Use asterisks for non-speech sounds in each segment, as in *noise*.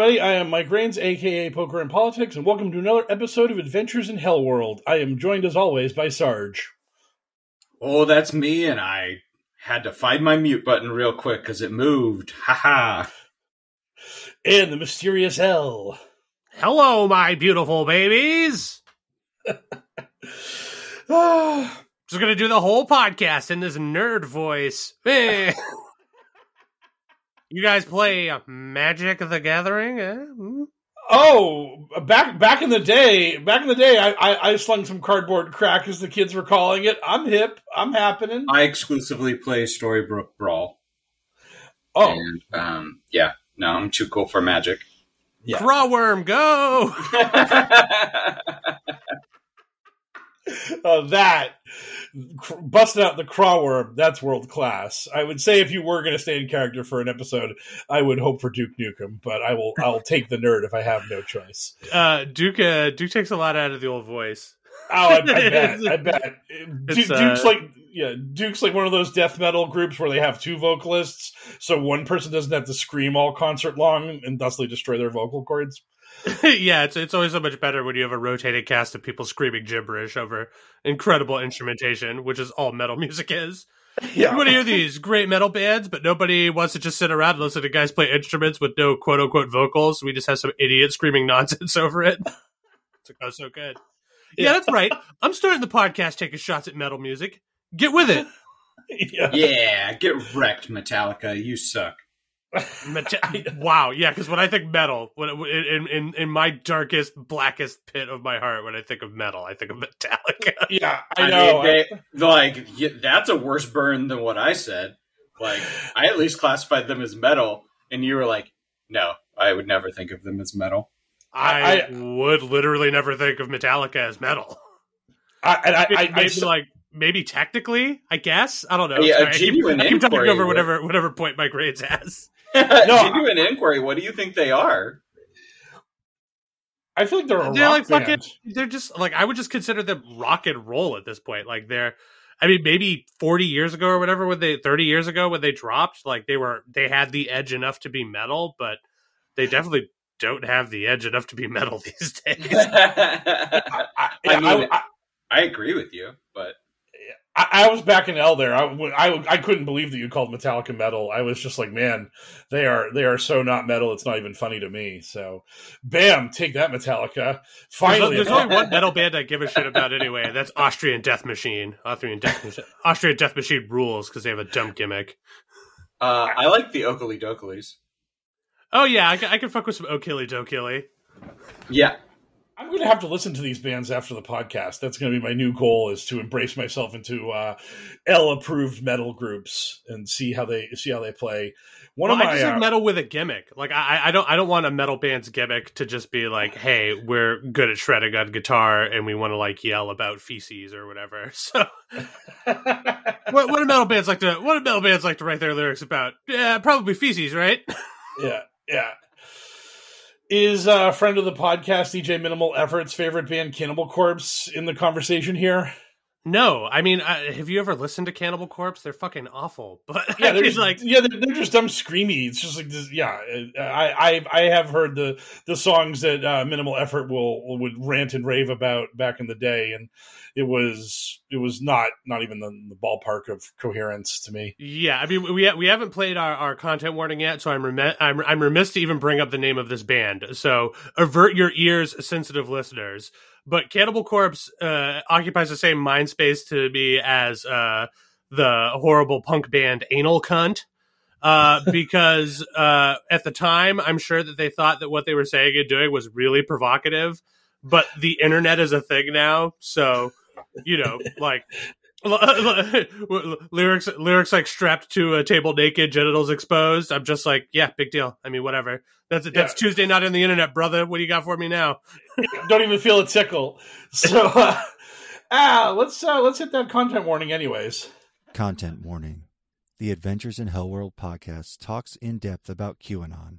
Everybody. I am Mike Rains, aka Poker and Politics, and welcome to another episode of Adventures in Hell World. I am joined, as always, by Sarge. Oh, that's me, and I had to find my mute button real quick because it moved. Ha ha. And the mysterious L. Hello, my beautiful babies. *laughs* Just gonna do the whole podcast in this nerd voice. *laughs* You guys play Magic the Gathering? Eh? Hmm? oh, back back in the day, back in the day, I, I, I slung some cardboard crack, as the kids were calling it. I'm hip. I'm happening. I exclusively play Storybook Brawl. Oh, And, um, yeah, no, I'm too cool for magic. Yeah. Craw Wurm, go! *laughs* *laughs* *laughs* uh, that cr- busting out the Craw Wurm that's world class i would say if you were going to stay in character for an episode i would hope for duke nukem but i will i'll take the nerd if i have no choice. *laughs* Uh, Duke, uh, Duke takes a lot out of the old voice. oh i, I *laughs* bet i bet. uh, duke's like yeah duke's like one of those death metal groups where they have two vocalists so one person doesn't have to scream all concert long and thusly destroy their vocal cords *laughs* yeah, it's it's always so much better when you have a rotating cast of people screaming gibberish over incredible instrumentation, which is all metal *laughs* music is. yeah You want to hear these great metal bands, but nobody wants to just sit around and listen to guys play instruments with no quote unquote vocals. We just have some idiot screaming *laughs* nonsense over it. It's oh, so good. Yeah, that's right. I'm starting the podcast taking shots at metal music. Get with it. yeah. yeah, get wrecked, Metallica. You suck. Meta- *laughs* wow, yeah, because when I think metal, when in, in in my darkest, blackest pit of my heart, when I think of metal, I think of Metallica. *laughs* yeah i I know mean, they, like, yeah, that's a worse burn than what I said. Like, I at least classified them as metal, and you were like, no, I would never think of them as metal. I, I- would literally never think of Metallica as metal. I, and I, I, I, maybe like maybe technically, I guess. I don't know. Yeah, Sorry, I keep, I keep talking over whatever whatever point my grades has. *laughs* No, genuine inquiry. What do you think they are? I feel like they're a They're rock like fucking. They're just like I would just consider them rock and roll at this point. Like they're. I mean, maybe forty years ago or whatever, when they thirty years ago when they dropped, like they were they had the edge enough to be metal, but they definitely don't have the edge enough to be metal *laughs* these days. *laughs* I, I, yeah, mean, I, I agree with you, but I, I was back in L there. I, I, I couldn't believe that you called Metallica metal. I was just like, man, they are they are so not metal. It's not even funny to me. So, bam, take that Metallica. Finally, there's, there's only one metal band I give a shit about anyway. and That's Austrian Death Machine. Austrian Death Machine. Austrian Death Machine rules because they have a dumb gimmick. Uh, I like the Okilly Dokillys. Oh yeah, I, can- I can fuck with some Okilly Dokilly. Yeah, I'm going to have to listen to these bands after the podcast. That's going to be my new goal: is to embrace myself into uh, L-approved metal groups and see how they see how they play. One Well, of I my just like uh, metal with a gimmick. Like I, I don't, I don't want a metal band's gimmick to just be like, "Hey, we're good at shredding on guitar, and we want to like yell about feces or whatever." *laughs* So, *laughs* what, what do metal bands like to? What do metal bands like to write their lyrics about? Yeah, probably feces, right? yeah, yeah. Is a friend of the podcast, DJ Minimal Effort's favorite band, Cannibal Corpse, in the conversation here? No, I mean, uh, have you ever listened to Cannibal Corpse? They're fucking awful. *laughs* But Yeah, they're *laughs* just like, yeah, they're, they're just dumb screamy. It's just like this. Yeah, I I I have heard the the songs that uh, Minimal Effort will would rant and rave about back in the day, and it was it was not not even the, the ballpark of coherence to me. Yeah, I mean we we haven't played our, our content warning yet, so I'm remiss I'm I'm remiss to even bring up the name of this band. So avert your ears, sensitive listeners. But Cannibal Corpse uh, occupies the same mind space to me as uh, the horrible punk band Anal Cunt. Uh, *laughs* because uh, at the time, I'm sure that they thought that what they were saying and doing was really provocative. But the internet is a thing now, so you know, like *laughs* lyrics lyrics like strapped to a table naked genitals exposed i'm just like yeah big deal i mean whatever that's that's tuesday not on the internet brother what do you got for me now *laughs* Don't even feel a tickle. So *laughs* uh, ah, let's uh, let's hit that content warning, anyways. Content warning. The Adventures in Hellworld podcast talks in depth about QAnon,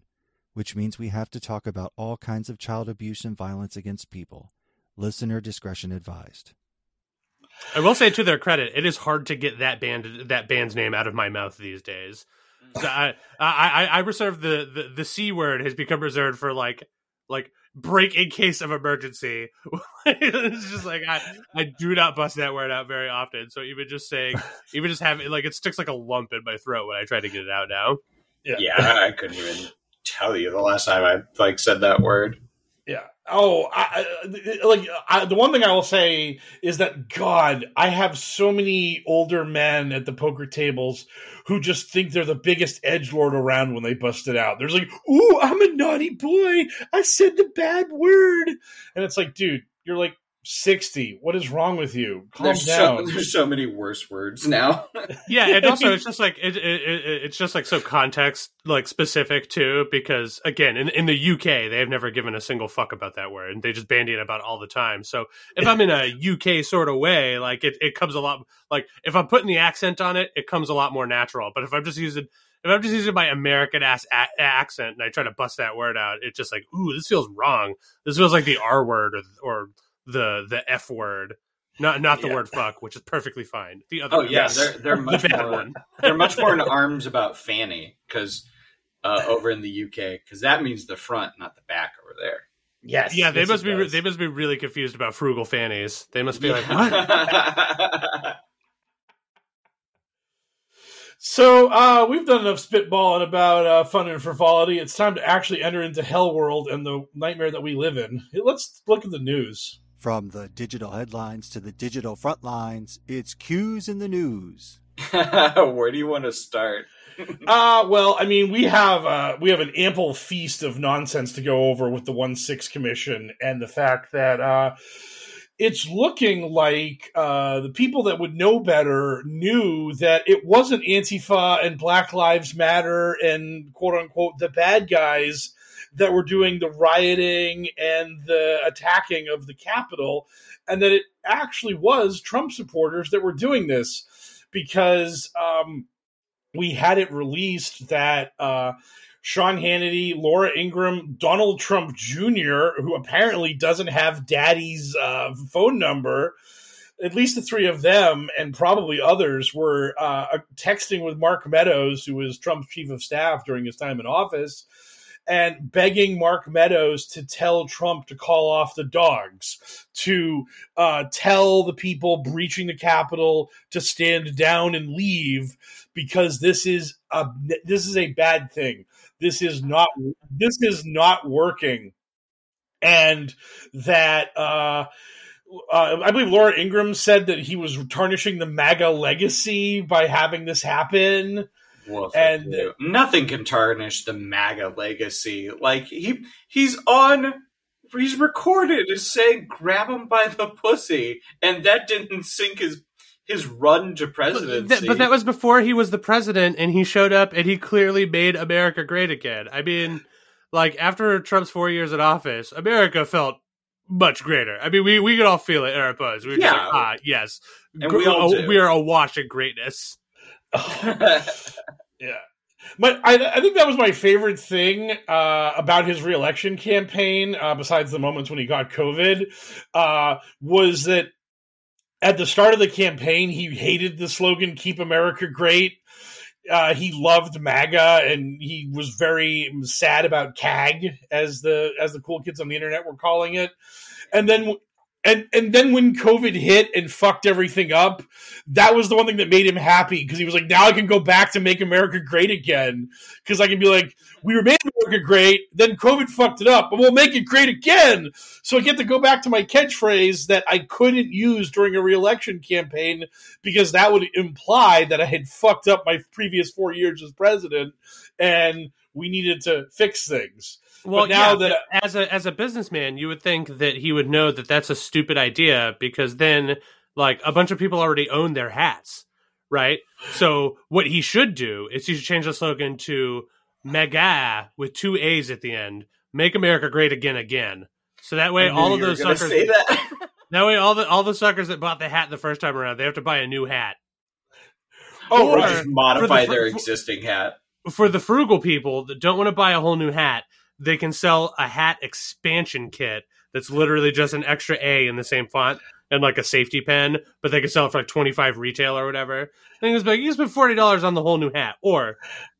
which means we have to talk about all kinds of child abuse and violence against people. Listener discretion advised. I will say to their credit it is hard to get that band that band's name out of my mouth these days so I, I i i reserve the, the the c word has become reserved for like like break in case of emergency *laughs* it's just like i i do not bust that word out very often so even just saying *laughs* even just having like it sticks like a lump in my throat when i try to get it out now yeah. I couldn't even tell you the last time I like said that word. Oh, I- like I, the one thing I will say is that God, I have so many older men at the poker tables who just think they're the biggest edge lord around when they bust it out. There's like, "Ooh, I'm a naughty boy. I said the bad word," and it's like, dude, you're like sixty. What is wrong with you? Calm There's so, down. *laughs* there's so many worse words now. *laughs* yeah and also it's just like it, it, it, it's just like so context like specific too because again in, in the uk they have never given a single fuck about that word and they just bandy it about all the time so if i'm in a *laughs* uk sort of way like it, it comes a lot like if i'm putting the accent on it it comes a lot more natural but if i'm just using if I'm just using my American ass a- accent and I try to bust that word out, it's just like, ooh, this feels wrong. This feels like the R word or, or the the F word, not not the Yeah. word fuck, which is perfectly fine. The other Oh one. yeah, Yes. they're they're *laughs* much the bad more one. they're much more in *laughs* arms about Fanny because uh, over in the UK because that means the front, not the back over there. Yes. Yeah, they yes, must be does. they must be really confused about frugal fannies. They must be like, *laughs* what? So uh, we've done enough spitballing about uh, fun and frivolity. It's time to actually enter into Hell World and the nightmare that we live in. Let's look at the news. From the digital headlines to the digital front lines, it's cues in the news. *laughs* Where do you want to start? *laughs* Uh, well, I mean, we have uh, we have an ample feast of nonsense to go over with the one six commission and the fact that uh, it's looking like uh, the people that would know better knew that it wasn't Antifa and Black Lives Matter and quote unquote the bad guys that were doing the rioting and the attacking of the Capitol, and that it actually was Trump supporters that were doing this because um, we had it released that uh, Sean Hannity, Laura Ingraham, Donald Trump Jr., who apparently doesn't have daddy's uh, phone number, at least the three of them and probably others were uh, texting with Mark Meadows, who was Trump's chief of staff during his time in office, and begging Mark Meadows to tell Trump to call off the dogs, to uh, tell the people breaching the Capitol to stand down and leave because this is a this is a bad thing. This is not this is not working, and that. Uh, uh, I believe Laura Ingraham said that he was tarnishing the MAGA legacy by having this happen. Well, And- and nothing can tarnish the MAGA legacy. Like he he's on he's recorded as saying grab him by the pussy and that didn't sink his his run to But, presidency. but that was before he was the president, and he showed up and he clearly made America great again. I mean, like after Trump's four years in office, America felt much greater. I mean, we we could all feel it in our bones. We were just Yeah. like, ah, yes, And we all Gr- do. we are awash in greatness. *laughs* *laughs* Yeah. But I, I think that was my favorite thing uh, about his reelection campaign, uh, besides the moments when he got COVID, uh, was that at the start of the campaign, he hated the slogan "Keep America Great." Uh, he loved MAGA, and he was very sad about CAG, as the as the cool kids on the internet were calling it. And then and and then when COVID hit and fucked everything up, that was the one thing that made him happy because he was like, now I can go back to make America great again because I can be like, we were made America great, then COVID fucked it up, but we'll make it great again. So I get to go back to my catchphrase that I couldn't use during a reelection campaign because that would imply that I had fucked up my previous four years as president and we needed to fix things. Well, But now yeah, that- as a as a businessman, you would think that he would know that that's a stupid idea because then, like, a bunch of people already own their hats, right? So what he should do is he should change the slogan to "Mega" with two A's at the end. Make America great again, again. So that way, all of those suckers. say that. *laughs* That way, all the all the suckers that bought the hat the first time around, they have to buy a new hat. Oh, or Or just modify for the- their for- existing hat. For the frugal people that don't want to buy a whole new hat, they can sell a hat expansion kit that's literally just an extra A in the same font and like a safety pin, but they can sell it for like twenty five retail or whatever. And it's like you can spend forty dollars on the whole new hat, or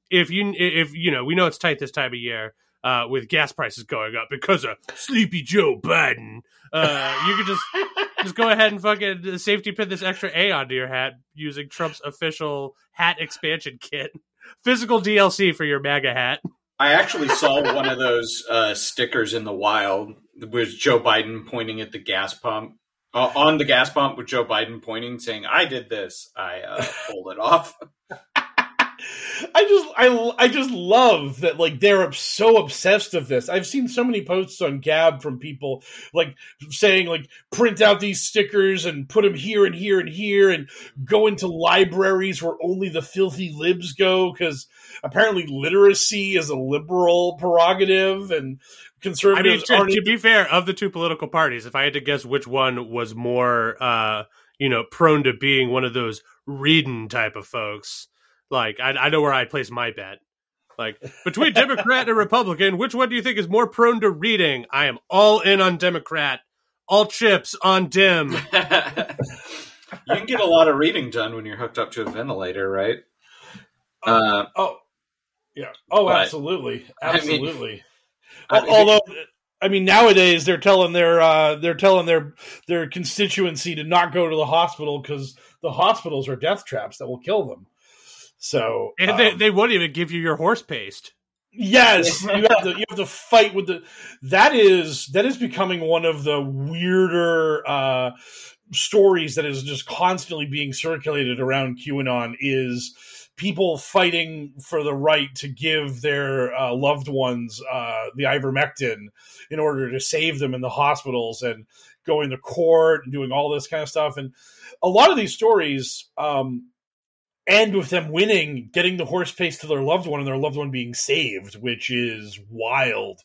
if you if you know we know it's tight this time of year uh, with gas prices going up because of Sleepy Joe Biden. Uh, you could just *laughs* just go ahead and fucking safety pin this extra A onto your hat using Trump's official hat expansion kit. Physical DLC for your MAGA hat. I actually saw one of those uh, stickers in the wild with Joe Biden pointing at the gas pump. Uh, on the gas pump with Joe Biden pointing, saying, I did this. I uh, pulled it off. *laughs* I just I I just love that like they're so obsessed of this. I've seen so many posts on Gab from people like saying like print out these stickers and put them here and here and here and go into libraries where only the filthy libs go because apparently literacy is a liberal prerogative and I mean, conservatives to, aren't. to be fair, of the two political parties, if I had to guess which one was more, uh, you know, prone to being one of those reading type of folks, like I, I know where I'd place my bet. Like between Democrat and Republican, which one do you think is more prone to reading? I am all in on Democrat, all chips on Dim. *laughs* you can get a lot of reading done when you're hooked up to a ventilator, right? Uh, oh, yeah. Oh, But- absolutely, absolutely. I- Al- Although, I mean, nowadays they're telling their uh, they're telling their their constituency to not go to the hospital because the hospitals are death traps that will kill them. So, And they, um, they won't even give you your horse paste. yes, you have to you have to fight with the. That is that is becoming one of the weirder uh, stories that is just constantly being circulated around QAnon. Is people fighting for the right to give their uh, loved ones uh, the ivermectin in order to save them in the hospitals and going to court and doing all this kind of stuff. And a lot of these stories um, end with them winning, getting the horse paste to their loved one and their loved one being saved, which is wild.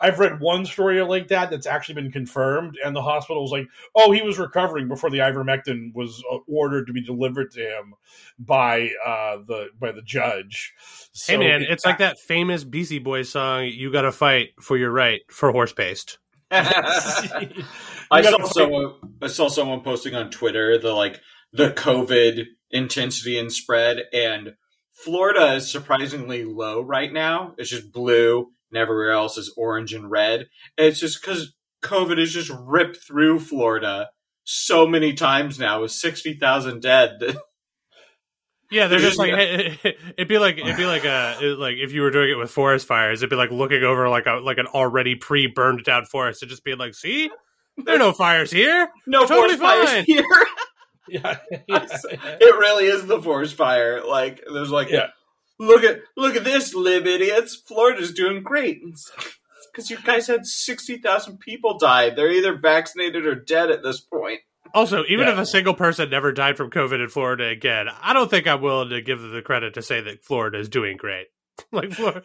I've read one story like that that's actually been confirmed, and the hospital was like, "Oh, he was recovering before the ivermectin was uh, ordered to be delivered to him by uh, the by the judge." So hey man, it- it's like that famous Beastie Boys song, "You Got to Fight for Your Right for Horse Paste." *laughs* *laughs* I saw someone. I saw someone posting on Twitter the like the COVID intensity and spread, and Florida is surprisingly low right now. It's just blue, and everywhere else is orange and red. And it's just because COVID has just ripped through Florida so many times now, with sixty thousand dead. *laughs* Yeah, they're just like *laughs* it'd be like it'd be like a like if you were doing it with forest fires, it'd be like looking over like a like an already pre burned down forest and just being like, see, there are no fires here. no Totally forest fires here. *laughs* *laughs* yeah, yeah. *laughs* it really is the forest fire. Like there's like Yeah. look at look at this, lib idiots. Florida's doing great. Because you guys had sixty thousand people die. They're either vaccinated or dead at this point. Also, even Yeah. if a single person never died from COVID in Florida again, I don't think I'm willing to give them the credit to say that Florida is doing great. *laughs* like Flor-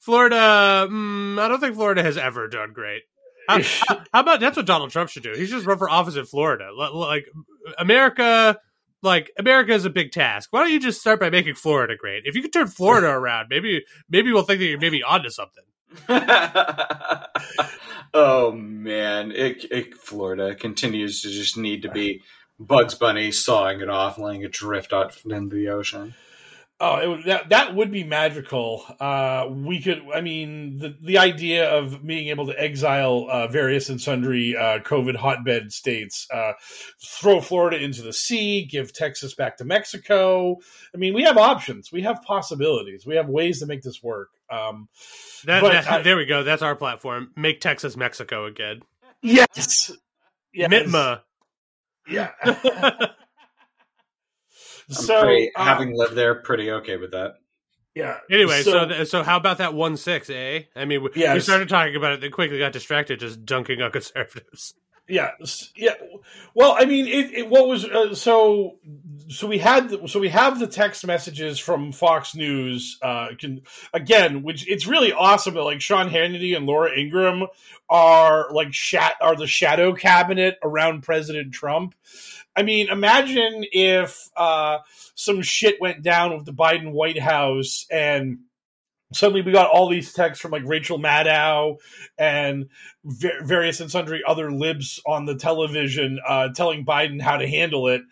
Florida, mm, I don't think Florida has ever done great. How, how- how about that's what Donald Trump should do? He should just run for office in Florida. Like America, like America is a big task. Why don't you just start by making Florida great? If you could turn Florida *laughs* around, maybe maybe we'll think that you're maybe onto something. *laughs* oh man, it, it, Florida continues to just need to be Bugs Bunny sawing it off, laying it drift out into the ocean. Oh, it that that would be magical. Uh, we could, I mean, the the idea of being able to exile uh, various and sundry uh, COVID hotbed states, uh, throw Florida into the sea, give Texas back to Mexico. I mean, we have options, we have possibilities, we have ways to make this work. Um, That, But that- I- there we go. That's our platform. Make Texas Mexico again. yes, yes. Mitma. yeah. *laughs* *laughs* I'm so, pretty, uh, having lived there, pretty okay with that. yeah. Anyway, so so, so how about that one six, eh? I mean, we, we started talking about it, then quickly got distracted, just dunking on conservatives. Yeah, yeah. Well, I mean, it, it what was uh, so so we had the, so we have the text messages from Fox News uh can, again, which it's really awesome that like Sean Hannity and Laura Ingraham are like shat are the shadow cabinet around President Trump. I mean, imagine if uh some shit went down with the Biden White House and suddenly we got all these texts from like Rachel Maddow and va- various and sundry other libs on the television uh, telling Biden how to handle it.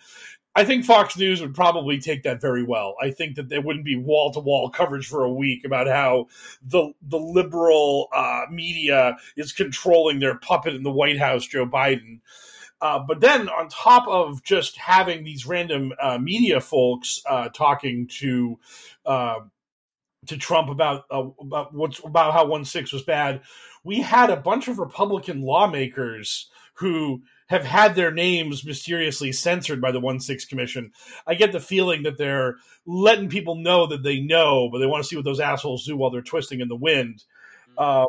I think Fox News would probably take that very well. I think that there wouldn't be wall to wall coverage for a week about how the the liberal uh, media is controlling their puppet in the White House, Joe Biden. Uh, but then, on top of just having these random uh, media folks uh, talking to uh, to Trump about uh, about what's about how one six was bad, we had a bunch of Republican lawmakers who have had their names mysteriously censored by the one six commission. I get the feeling that they're letting people know that they know, but they want to see what those assholes do while they're twisting in the wind. Uh,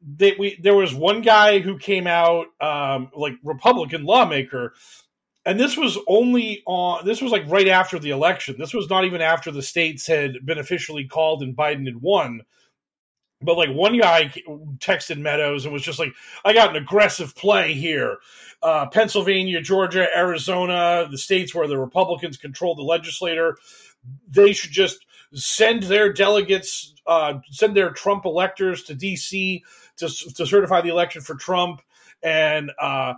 they, we, there was one guy who came out um, like Republican lawmaker and this was only on this was like right after the election. This was not even after the states had been officially called and biden had won. But like one guy texted meadows and was just like i got an aggressive play here. Uh, pennsylvania georgia arizona the states where the republicans control the legislature, they should just send their delegates uh, send their trump electors to dc to, to certify the election for trump and uh,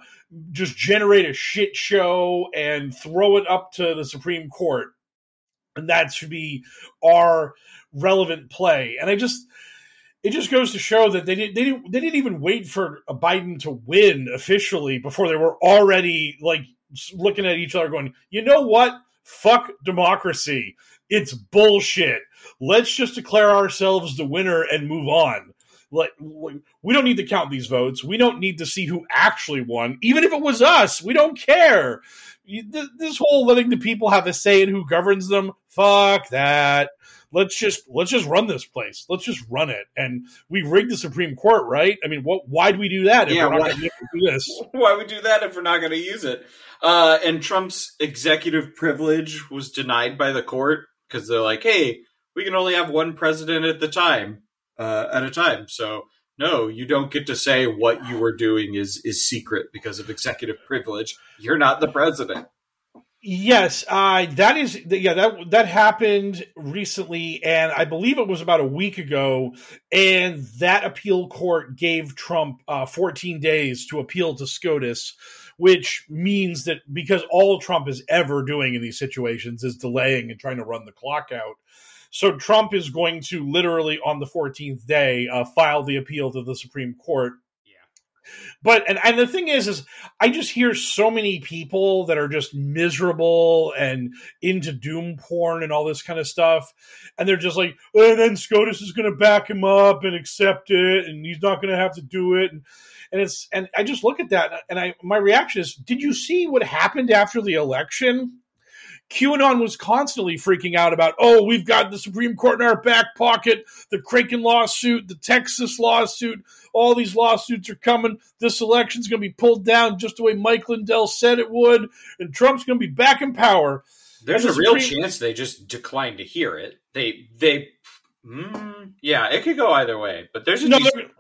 just generate a shit show and throw it up to the Supreme Court. And that should be our relevant play. And I just it just goes to show that they didn't they didn't they didn't even wait for Biden to win officially before they were already like looking at each other going, "You know what? Fuck democracy. It's bullshit. Let's just declare ourselves the winner and move on." Like, we don't need to count these votes. We don't need to see who actually won, even if it was us. We don't care. This whole letting the people have a say in who governs them, fuck that. Let's just let's just run this place. Let's just run it. And we rigged the Supreme Court, right? I mean, what? Why'd we do that if Yeah, we're not why- going to be able to do this? *laughs* Why would we do that if we're not going to use it? Uh, and Trump's executive privilege was denied by the court because they're like, "Hey, we can only have one president at the time, uh, at a time." So no, you don't get to say what you were doing is is secret because of executive privilege. You're not the president. Yes, uh, that is yeah that that happened recently, and I believe it was about a week ago. And that appeal court gave Trump uh, 14 days to appeal to SCOTUS, which means that because all Trump is ever doing in these situations is delaying and trying to run the clock out. So Trump is going to literally on the 14th day uh, file the appeal to the Supreme Court. Yeah. But and, and the thing is, is I just hear so many people that are just miserable and into doom porn and all this kind of stuff, and they're just like, oh, then SCOTUS is going to back him up and accept it, and he's not going to have to do it, and and it's and I just look at that and I my reaction is, did you see what happened after the election? QAnon was constantly freaking out about, oh, we've got the Supreme Court in our back pocket, the Kraken lawsuit, the Texas lawsuit, all these lawsuits are coming. This election's going to be pulled down just the way Mike Lindell said it would, and Trump's going to be back in power. There's And a the real Supreme- chance they just declined to hear it. They they mm, yeah, it could go either way, but there's a No, decent-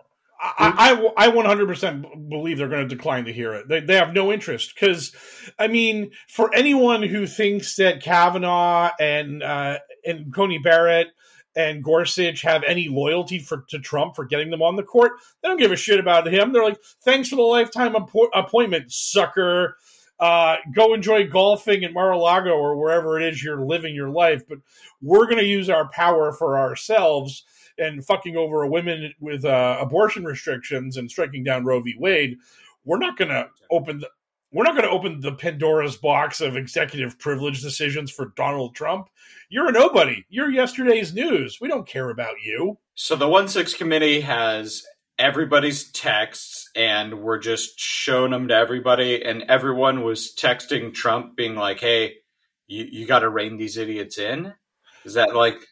I, I, I 100% believe they're going to decline to hear it. They, they have no interest because, I mean, for anyone who thinks that Kavanaugh and uh, and Coney Barrett and Gorsuch have any loyalty for to Trump for getting them on the court, they don't give a shit about him. They're like, thanks for the lifetime appo- appointment, sucker. Uh, go enjoy golfing at Mar-a-Lago or wherever it is you're living your life. But we're going to use our power for ourselves and fucking over women with uh, abortion restrictions and striking down Roe v. Wade, we're not going to open the we're not going to open the Pandora's box of executive privilege decisions for Donald Trump. You're a nobody. You're yesterday's news. We don't care about you. So the one six committee has everybody's texts, and we're just showing them to everybody, and everyone was texting Trump, being like, "Hey, you you got to rein these idiots in." Is that like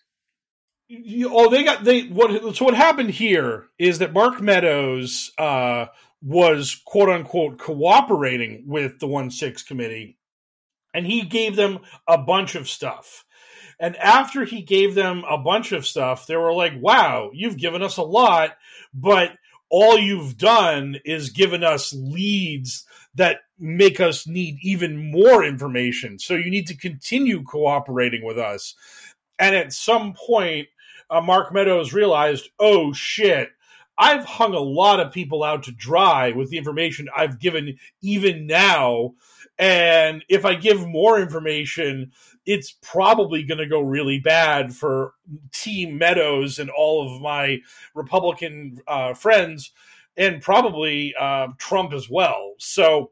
You- oh, they got they what? So what happened here is that Mark Meadows uh, was quote unquote cooperating with the one six committee, and he gave them a bunch of stuff. And after he gave them a bunch of stuff, they were like, "Wow, you've given us a lot, but all you've done is given us leads that make us need even more information. So you need to continue cooperating with us." And at some point, uh, Mark Meadows realized, oh shit, I've hung a lot of people out to dry with the information I've given even now. And if I give more information, it's probably going to go really bad for Team Meadows and all of my Republican uh, friends, and probably uh, Trump as well. So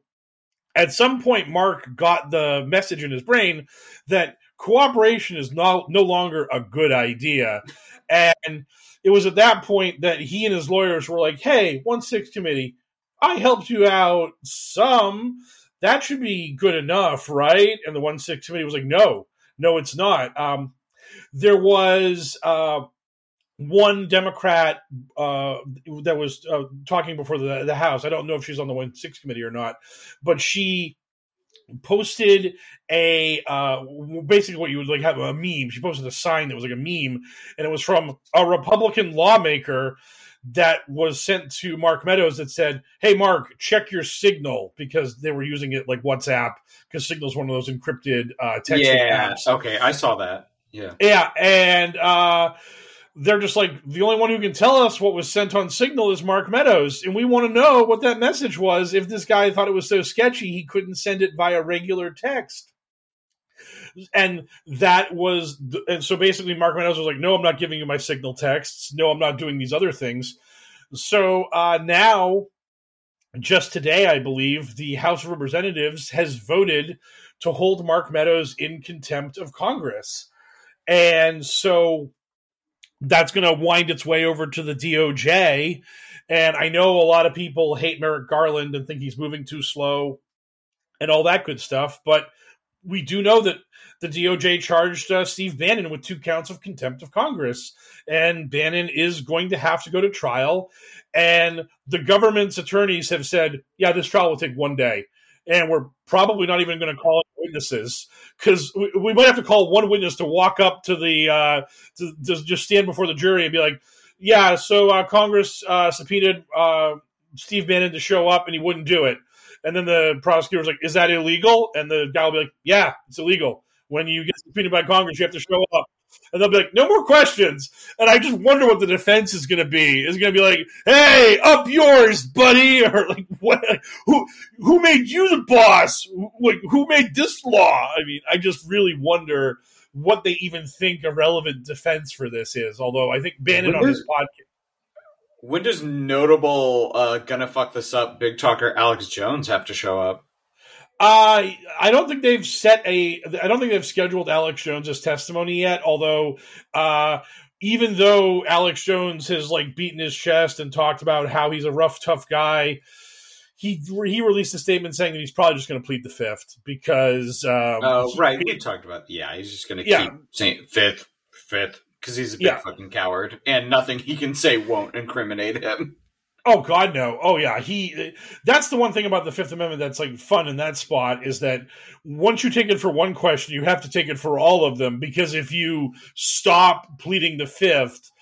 at some point, Mark got the message in his brain that cooperation is no, no longer a good idea. And it was at that point that he and his lawyers were like, hey, 1 6 committee, I helped you out some. That should be good enough, right? And the 1 6 committee was like, no, no, it's not. Um, there was uh, one Democrat uh, that was uh, talking before the, the House. I don't know if she's on the 1 6 committee or not, but she posted a uh basically what you would like have a meme she posted a sign that was like a meme and it was from a republican lawmaker that was sent to mark meadows that said hey mark check your signal because they were using it like whatsapp because signal's one of those encrypted uh texting yeah? apps Okay, I saw that. Yeah. yeah, and uh, they're just like the only one who can tell us what was sent on Signal is Mark Meadows, and we want to know what that message was. If this guy thought it was so sketchy, he couldn't send it via regular text. And that was, th- and so basically, Mark Meadows was like, "No, I'm not giving you my Signal texts. No, I'm not doing these other things." So uh, now, just today, I believe the House of Representatives has voted to hold Mark Meadows in contempt of Congress. And so that's going to wind its way over to the DOJ. And I know a lot of people hate Merrick Garland and think he's moving too slow and all that good stuff. But we do know that the DOJ charged uh, Steve Bannon with two counts of contempt of Congress. And Bannon is going to have to go to trial. And the government's attorneys have said, yeah, this trial will take one day. And we're probably not even going to call witnesses because we, we might have to call one witness to walk up to the uh, to, to just stand before the jury and be like, "Yeah, so uh, Congress uh, subpoenaed uh, Steve Bannon to show up, and he wouldn't do it." And then the prosecutor's like, "Is that illegal?" And the guy will be like, "Yeah, it's illegal. When you get subpoenaed by Congress, you have to show up." And they'll be like, "No more questions." And I just wonder what the defense is going to be. Is going to be like, "Hey, up yours, buddy," *laughs* or like, "What? Who who made you the boss? Like, who made this law?" I mean, I just really wonder what they even think a relevant defense for this is. Although I think Bannon on his podcast. When does notable uh, gonna fuck this up big talker Alex Jones have to show up? Uh, I don't think they've set a. I don't think they've scheduled Alex Jones's testimony yet. Although, uh, even though Alex Jones has like beaten his chest and talked about how he's a rough, tough guy, he he released a statement saying that he's probably just going to plead the fifth because. Um, Oh, he- right. We talked about. Yeah, he's just going to Yeah. keep saying fifth, fifth, because he's a big Yeah. fucking coward, and nothing he can say won't incriminate him. Oh God, no! Oh yeah, he. That's the one thing about the Fifth Amendment that's like fun in that spot is that once you take it for one question, you have to take it for all of them because if you stop pleading the fifth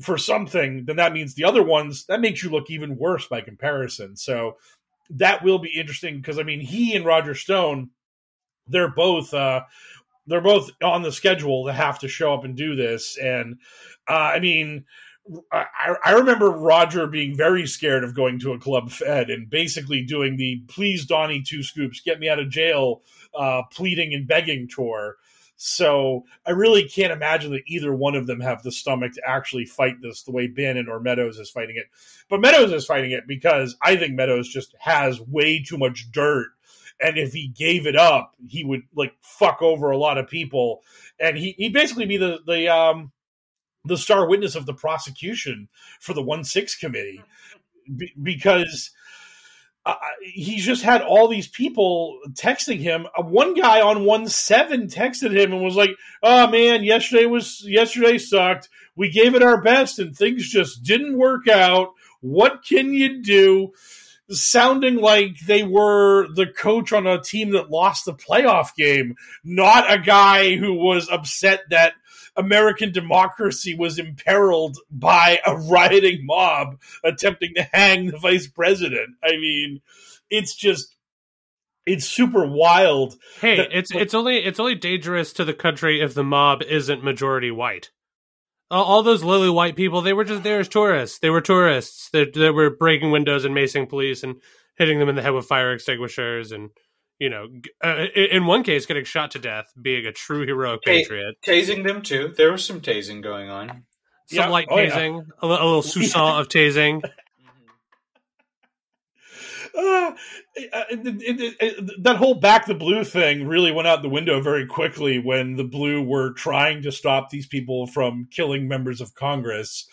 for something, then that means the other ones that makes you look even worse by comparison. So that will be interesting because I mean, he and Roger Stone, they're both uh, they're both on the schedule to have to show up and do this, and uh, I mean. I, I remember Roger being very scared of going to a club fed and basically doing the please Donnie two scoops get me out of jail uh, pleading and begging tour. So I really can't imagine that either one of them have the stomach to actually fight this the way Bannon or Meadows is fighting it. But Meadows is fighting it because I think Meadows just has way too much dirt. And if he gave it up, he would like fuck over a lot of people. And he, he'd basically be the, the um the star witness of the prosecution for the one six committee *laughs* Be- because uh, he's just had all these people texting him. Uh, one guy on one seven texted him and was like, "Oh man, yesterday was yesterday sucked. We gave it our best and things just didn't work out. What can you do?" Sounding like they were the coach on a team that lost the playoff game, not a guy who was upset that American democracy was imperiled by a rioting mob attempting to hang the vice president. I mean, it's just it's super wild. Hey, that- it's it's only it's only dangerous to the country if the mob isn't majority white. All, all those lily white people, they were just there as tourists. They were tourists. They, they were breaking windows and macing police and hitting them in the head with fire extinguishers and you know, uh, in one case, getting shot to death, being a true heroic Hey, patriot. tasing them too. There was some tasing going on. Some Yeah. light Oh, yeah. tasing, a, li- a little *laughs* soussault of tasing. *laughs* Uh, it- it- it- that whole back the blue thing really went out the window very quickly when the blue were trying to stop these people from killing members of Congress.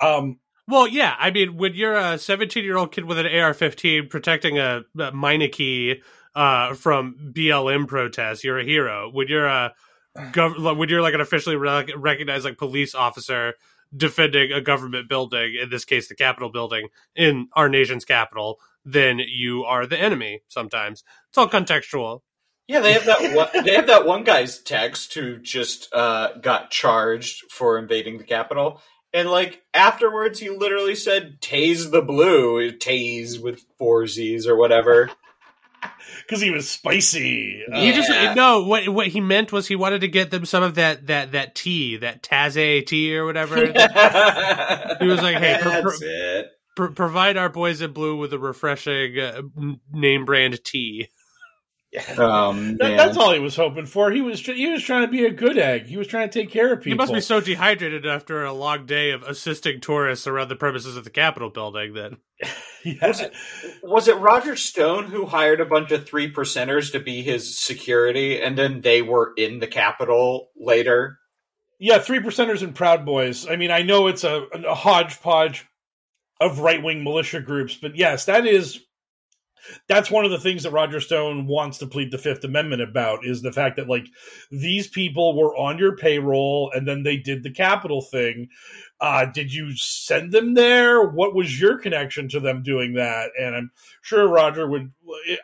Um, Well, yeah. I mean, when you're a 17 year old kid with an AR-15 protecting a, a Meineke uh, from BLM protests, you're a hero. When you're a *sighs* gov- when you're like an officially re- recognized like police officer defending a government building, in this case the Capitol building in our nation's capital, then you are the enemy. Sometimes it's all contextual. Yeah, they have that. One, they have that one guy's text who just uh, got charged for invading the Capitol, and like afterwards, he literally said "tase the blue," tase with four Z's or whatever. *laughs* because he was spicy. Uh, He just Yeah. no. What what he meant was he wanted to get them some of that that that tea, that Taze tea or whatever. *laughs* he was like, "Hey, per- that's. Pro- provide our boys in blue with a refreshing uh, name brand tea. Um, *laughs* That, that's all he was hoping for. He was he was trying to be a good egg. He was trying to take care of people. He must be so dehydrated after a long day of assisting tourists around the premises of the Capitol building that *laughs* Yeah. Was it, was it Roger Stone who hired a bunch of three percenters to be his security, and then they were in the Capitol later? Yeah, three percenters and Proud Boys. I mean, I know it's a, a hodgepodge of right wing militia groups, but yes, that is that's one of the things that Roger Stone wants to plead the Fifth Amendment about is the fact that like these people were on your payroll and then they did the Capitol thing. Uh, did you send them there? What was your connection to them doing that? And I'm sure Roger would,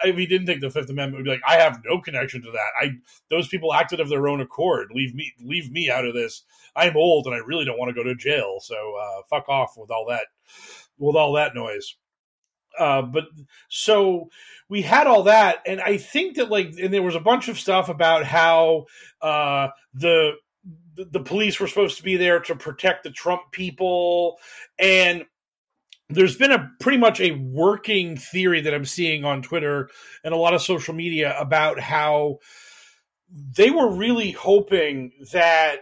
if he didn't take the Fifth Amendment, would be like, I have no connection to that. I those people acted of their own accord. Leave me, leave me out of this. I'm old and I really don't want to go to jail. So uh, fuck off with all that, with all that noise. Uh, but so we had all that, and I think that like, and there was a bunch of stuff about how uh, the the police were supposed to be there to protect the Trump people, and there's been a pretty much a working theory that I'm seeing on Twitter and a lot of social media about how they were really hoping that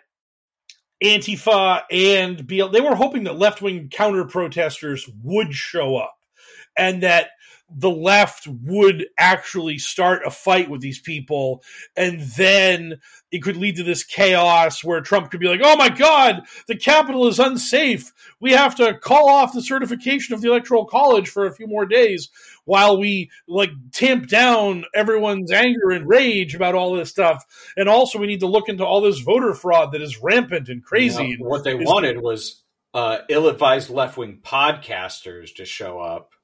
Antifa and BL they were hoping that left wing counter protesters would show up. And that the left would actually start a fight with these people and then it could lead to this chaos where Trump could be like, "Oh my god, the Capitol is unsafe. We have to call off the certification of the Electoral College for a few more days while we like tamp down everyone's anger and rage about all this stuff. And also we need to look into all this voter fraud that is rampant and crazy." You know, what they wanted was uh, ill-advised left-wing podcasters to show up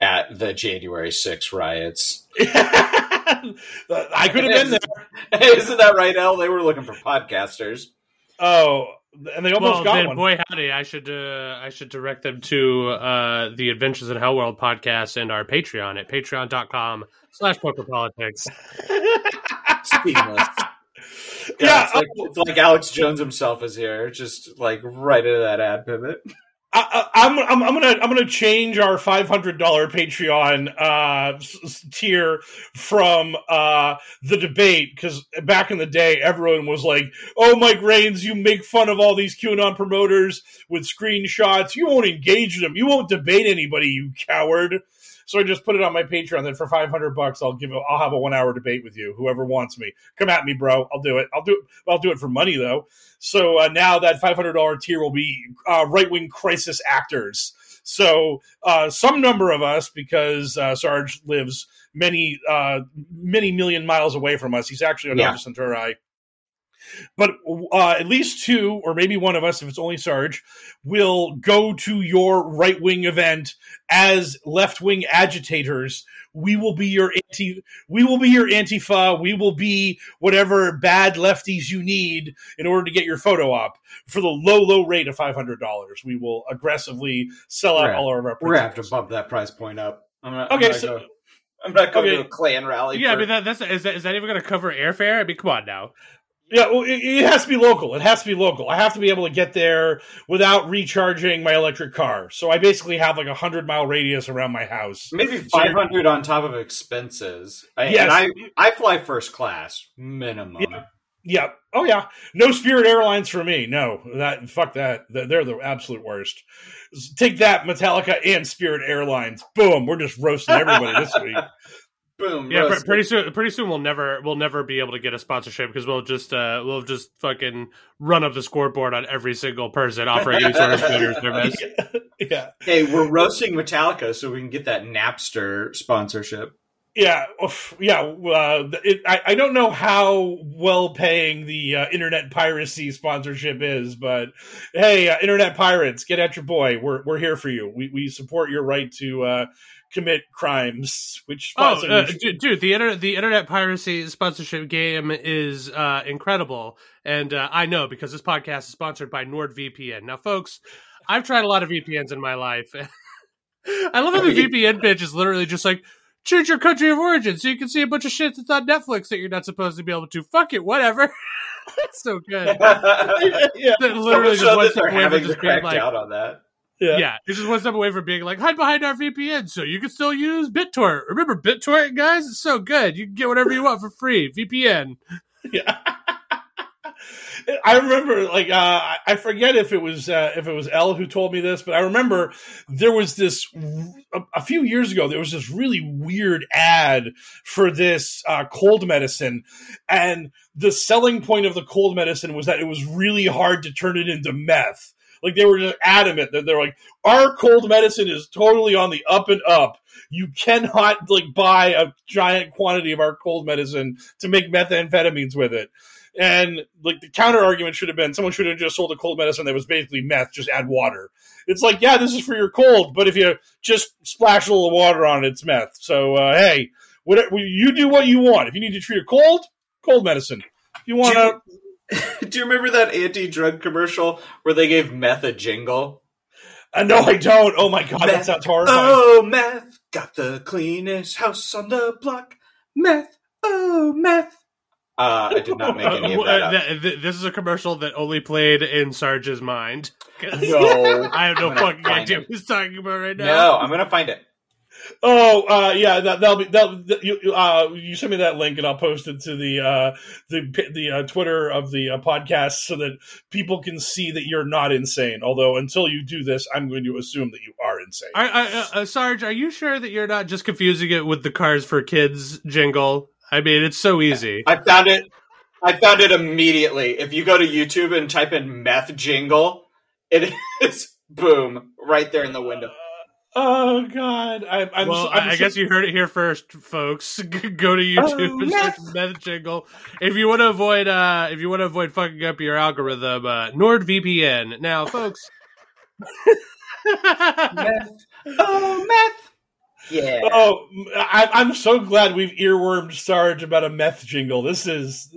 at the January 6 riots. *laughs* I could have been there. *laughs* Hey, isn't that right, El? They were looking for podcasters. Oh, and they almost well, got then, one. boy howdy, I should uh, I should direct them to uh, the Adventures in Hell World podcast and our Patreon at patreon.com slash poker politics. Seamless. *laughs* Yeah, Yeah, it's, like, it's like Alex Jones himself is here, just like right into that ad pivot. I, I, I'm, I'm gonna I'm gonna change our five hundred dollar Patreon uh, s- tier from uh, the debate because back in the day everyone was like, "Oh, Mike Rains, you make fun of all these QAnon promoters with screenshots. You won't engage them. You won't debate anybody, you coward." So I just put it on my Patreon. Then for five hundred bucks, I'll give. A, I'll have a one hour debate with you. Whoever wants me, come at me, bro. I'll do it. I'll do it. I'll do it for money though. So uh, now that five hundred dollar tier will be uh, right wing crisis actors. So uh, some number of us, because uh, Sarge lives many uh, many million miles away from us. He's actually on Yeah. Alpha Centauri. But uh, at least two, or maybe one of us, if it's only Sarge, will go to your right wing event as left wing agitators. We will be your anti. We will be your antifa. We will be whatever bad lefties you need in order to get your photo op for the low, low rate of five hundred dollars. We will aggressively sell out We're- all of our. We're gonna have to bump that price point up. I'm not, Okay, I'm so- go, I'm not going okay. to a Klan rally. Yeah, I mean that, that's is that, is that even going to cover airfare? I mean, come on now. Yeah, well, it, it has to be local. It has to be local. I have to be able to get there without recharging my electric car. So I basically have like a hundred mile radius around my house. maybe So- 500 on top of expenses. I, Yes. and I I fly first class minimum. Yeah. Yeah. Oh yeah. No Spirit Airlines for me. No. That fuck that. They're the absolute worst. Take that, Metallica and Spirit Airlines. Boom. We're just roasting everybody this *laughs* week. Boom. Yeah, pre- roasted. pretty soon. Pretty soon, we'll never we'll never be able to get a sponsorship because we'll just uh, we'll just fucking run up the scoreboard on every single person offering any sort of Twitter service. yeah. Hey, we're roasting Metallica so we can get that Napster sponsorship. Yeah, yeah. Uh, it, I, I don't know how well paying the uh, internet piracy sponsorship is, but hey, uh, internet pirates, get at your boy. We're we're here for you. We we support your right to uh, commit crimes. Which Oh, uh, dude, dude, the internet the internet piracy sponsorship game is uh, incredible, and uh, I know because this podcast is sponsored by NordVPN. Now, folks, I've tried a lot of VPNs in my life. *laughs* I love how the VPN pitch is literally just like choose your country of origin, so you can see a bunch of shit that's on Netflix that you're not supposed to be able to. Fuck it, whatever. *laughs* That's so good. *laughs* yeah, That literally so just one that step they're away from having to just being crack like, down on that. Yeah, yeah, it's just one step away from being like hide behind our VPN, so you can still use BitTorrent. Remember BitTorrent, guys? It's so good. You can get whatever you want for free. VPN. yeah. *laughs* I remember, like, uh, I- forget if it was uh, if it was Elle who told me this, but I remember there was this a, a few years ago. There was this really weird ad for this uh, cold medicine, and the selling point of the cold medicine was that it was really hard to turn it into meth. Like they were just adamant that they're like, our cold medicine is totally on the up and up. You cannot like buy a giant quantity of our cold medicine to make methamphetamines with it. And like the counter argument should have been someone should have just sold a cold medicine that was basically meth, just add water. It's like, yeah, this is for your cold, but if you just splash a little water on it, it's meth. So uh, hey, whatever you do what you want. If you need to treat a cold, cold medicine. If you want to, *laughs* Do you remember that anti-drug commercial where they gave meth a jingle? uh, no, I don't. Oh my god, that Meth. sounds horrifying. Oh, meth got the cleanest house on the block. Meth, oh, meth. Uh, I did not make any of *laughs* that uh, th- th- this is a commercial that only played in Sarge's mind. No, *laughs* I have no fucking idea it. what he's talking about right now. No, I'm gonna find it. Oh, uh, yeah, that, that'll be that. You, uh, you send me that link, and I'll post it to the uh, the the uh, Twitter of the uh, podcast so that people can see that you're not insane. Although until you do this, I'm going to assume that you are insane. I, I, uh, Sarge, are you sure that you're not just confusing it with the Cars for Kids jingle? I mean, it's so easy. I found it. I found it immediately. If you go to YouTube and type in meth jingle, it *laughs* is boom right there in the window. Oh God! I, I'm. well, so, I'm I so- guess you heard it here first, folks. *laughs* Go to YouTube Oh, and search meth jingle if you want to avoid uh if you want to avoid fucking up your algorithm. Uh, NordVPN. Now, folks. *laughs* Meth. Oh, meth. Yeah. Oh, I, I'm so glad we've earwormed Sarge about a meth jingle. This is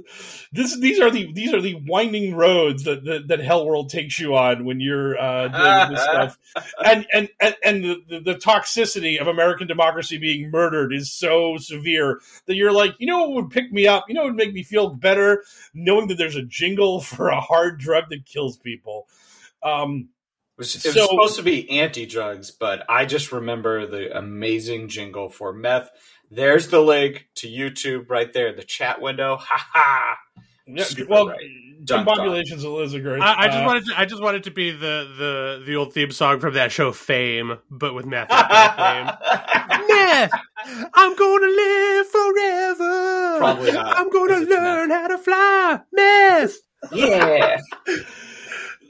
this. These are the these are the winding roads that that, that Hell World takes you on when you're uh, doing this *laughs* stuff. And and and, and the, the, toxicity of American democracy being murdered is so severe that you're like, you know, what would pick me up? You know, what would make me feel better knowing that there's a jingle *laughs* for a hard drug that kills people. Um, was, it was So- supposed to be anti drugs, but I just remember the amazing jingle for meth. There's the link to YouTube right there the chat window. Ha ha! yeah, well, right. Dun, dun. combobulations of Lizard. I, I just Uh, wanted to, I just wanted to be the, the the old theme song from that show Fame, but with meth. *laughs* Meth. I'm gonna live forever. Probably not, I'm gonna learn how to fly. Meth. yeah. *laughs*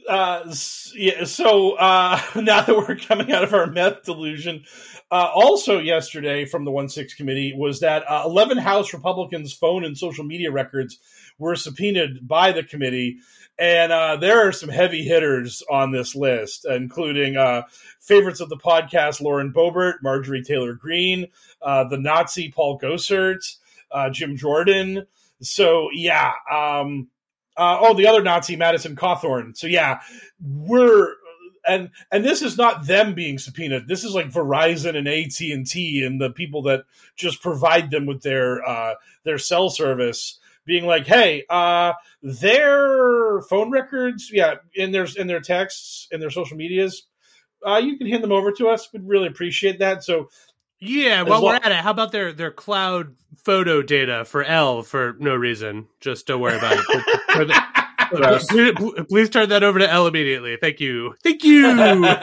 uh, yeah, so uh, *laughs* now that we're coming out of our meth delusion, uh, also yesterday from the One Six Committee was that uh, eleven House Republicans' phone and social media records were subpoenaed by the committee, and uh, there are some heavy hitters on this list, including favorites of the podcast Lauren Boebert, Marjorie Taylor Greene, the Nazi Paul Gosar, uh, Jim Jordan. So yeah. Um, uh, oh, the other Nazi, Madison Cawthorn. So yeah, we're and and this is not them being subpoenaed. This is like Verizon and AT and T and the people that just provide them with their uh, their cell service, being like, hey, uh, their phone records, yeah, in their in their texts in their social medias, uh, you can hand them over to us. We'd really appreciate that. So Yeah, while lo- we're at it, how about their their cloud photo data for L for no reason? Just don't worry about it. *laughs* Turn that- Gross. please, please turn that over to L immediately. Thank you. Thank you. *laughs*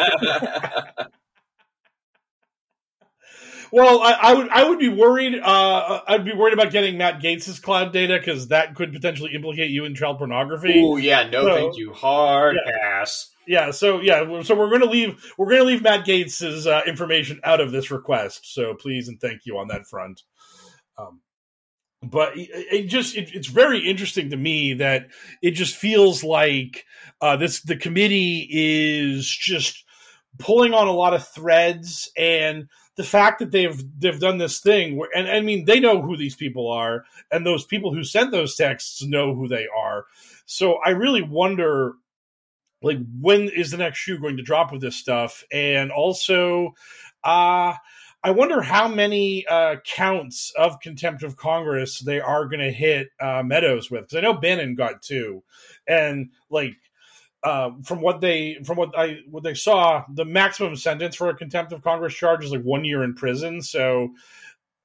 Well, I, I would I would be worried. Uh, I'd be worried about getting Matt Gaetz's cloud data because that could potentially implicate you in child pornography. Oh yeah, no, So- thank you. Hard Yeah. pass. Yeah, so yeah, so we're gonna leave we're gonna leave Matt Gaetz's uh, information out of this request. So please and thank you on that front. Um, but it, just it, it's very interesting to me that it just feels like uh, this the committee is just pulling on a lot of threads and the fact that they've they've done this thing where and I mean they know who these people are and those people who sent those texts know who they are. So I really wonder like when is the next shoe going to drop with this stuff? And also uh I wonder how many uh, counts of contempt of Congress they are going to hit uh, Meadows with. Because I know Bannon got two, and like uh, from what they from what I what they saw, the maximum sentence for a contempt of Congress charge is like one year in prison. So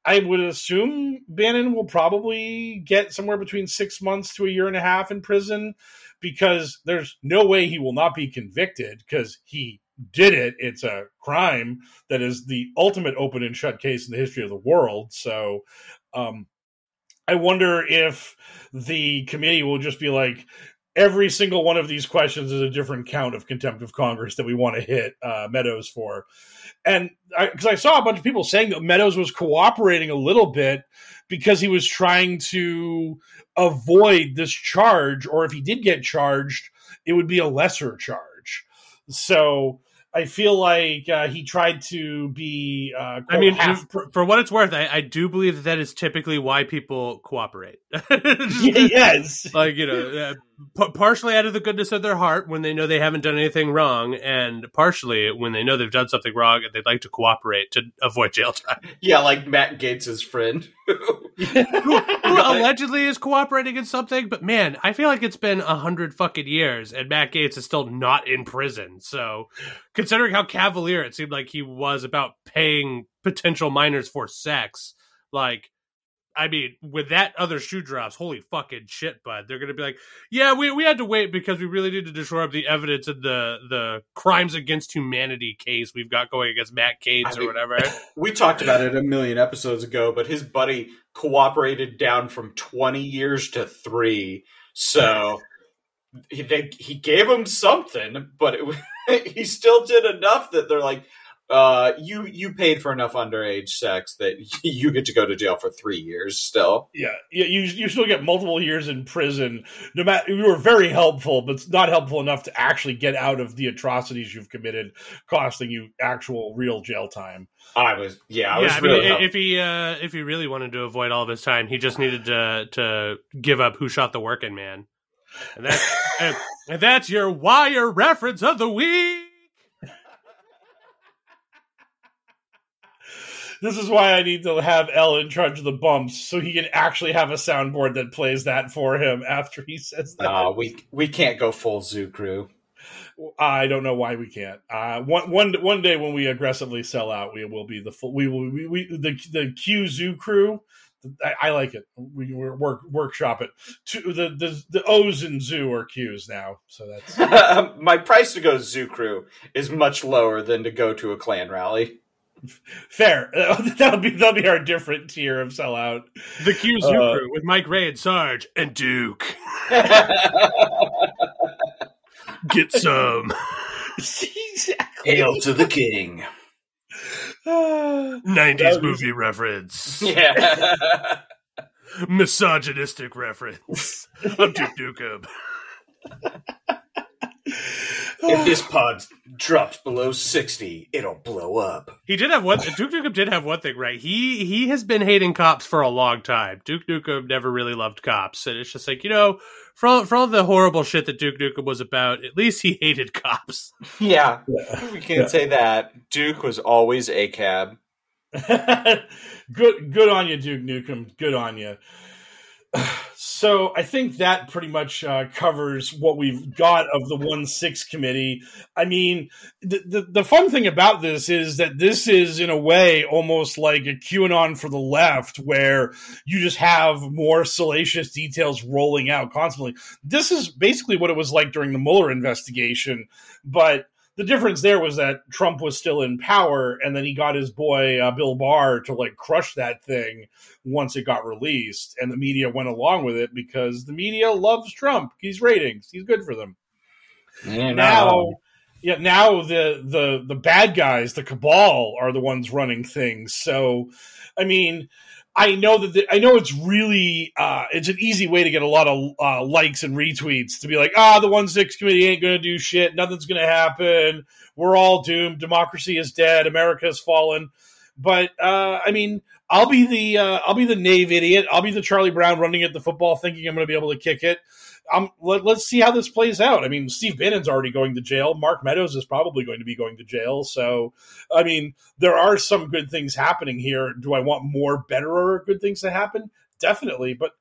I would assume Bannon will probably get somewhere between six months to a year and a half in prison because there's no way he will not be convicted because he did it. It's a crime that is the ultimate open and shut case in the history of the world. So um, I wonder if the committee will just be like, every single one of these questions is a different count of contempt of Congress that we want to hit uh, Meadows for. And because I, I saw a bunch of people saying that Meadows was cooperating a little bit because he was trying to avoid this charge, or if he did get charged, it would be a lesser charge. So I feel like uh, he tried to be. Uh, I mean, half, for, for what it's worth, I, I do believe that that is typically why people cooperate. *laughs* *laughs* yes, like you know, uh, p- partially out of the goodness of their heart when they know they haven't done anything wrong, and partially when they know they've done something wrong and they'd like to cooperate to avoid jail time. *laughs* Yeah, like Matt Gaetz' friend. *laughs* who, who allegedly is cooperating in something, but man, I feel like it's been a hundred fucking years, and Matt Gaetz is still not in prison. So, considering how cavalier it seemed like he was about paying potential minors for sex, like I mean, with that other shoe drops, holy fucking shit, bud. They're gonna be like, yeah, we, we had to wait because we really needed to shore up the evidence in the the crimes against humanity case we've got going against Matt Gaetz I or whatever. *laughs* we talked about it a million episodes ago, but his buddy cooperated down from 20 years to three. So he, they, he gave him something, but it, *laughs* he still did enough that they're like, uh, you you paid for enough underage sex that *laughs* you get to go to jail for three years still. Yeah, yeah, you you still get multiple years in prison. No matter you were very helpful, but not helpful enough to actually get out of the atrocities you've committed, costing you actual real jail time. I was yeah, I yeah, was I really i- help- if he uh, if he really wanted to avoid all of his time, he just needed to to give up who shot the working man, and that's *laughs* and, and that's your wire reference of the week. This is why I need to have L in charge of the bumps, so he can actually have a soundboard that plays that for him after he says that. Uh, we we can't go full zoo crew. I don't know why we can't. Uh, one one one day when we aggressively sell out, we will be the full. We will we, we the the Q Zoo crew. I, I like it. We we work workshop it. To, the the the O's in Zoo are Q's now, so that's *laughs* My price to go zoo crew is much lower than to go to a Klan rally. *laughs* fair. *laughs* that'll be that'll be our different tier of sellout. The Q Zoo Uh, crew with Mike Ray and Sarge and Duke. *laughs* Get some exactly. Hail to the king. *sighs* nineties movie reference, Yeah. misogynistic reference of Duke Nukem. If this pod drops below 60, it'll blow up. He did have one. Duke Nukem did have one thing right. He he has been hating cops for a long time. Duke Nukem never really loved cops, and it's just like you know, for all, for all the horrible shit that Duke Nukem was about, at least he hated cops. Yeah. We can't say that. Duke was always a cab. *laughs* good good on you, Duke Nukem. Good on you. So I think that pretty much uh, covers what we've got of the one six committee. I mean, the, the the fun thing about this is that this is in a way almost like a QAnon for the left, where you just have more salacious details rolling out constantly. This is basically what it was like during the Mueller investigation, but the difference there was that Trump was still in power, and then he got his boy uh, Bill Barr to like crush that thing once it got released, and the media went along with it because the media loves Trump. He's ratings. He's good for them. now, yeah, now the the the bad guys, the cabal, are the ones running things. So, I mean. I know that the, I know it's really uh, it's an easy way to get a lot of uh, likes and retweets to be like ah the one six committee ain't to do shit. Nothing's to happen. We're all doomed. Democracy is dead. America has fallen. But uh, I mean I'll be the uh, I'll be the naive idiot. I'll be the Charlie Brown running at the football thinking I'm to be able to kick it um, let, us see how this plays out. I mean, Steve Bannon's already going to jail. Mark Meadows is probably going to be going to jail. So, I mean, there are some good things happening here. Do I want more, better, or good things to happen? Definitely. But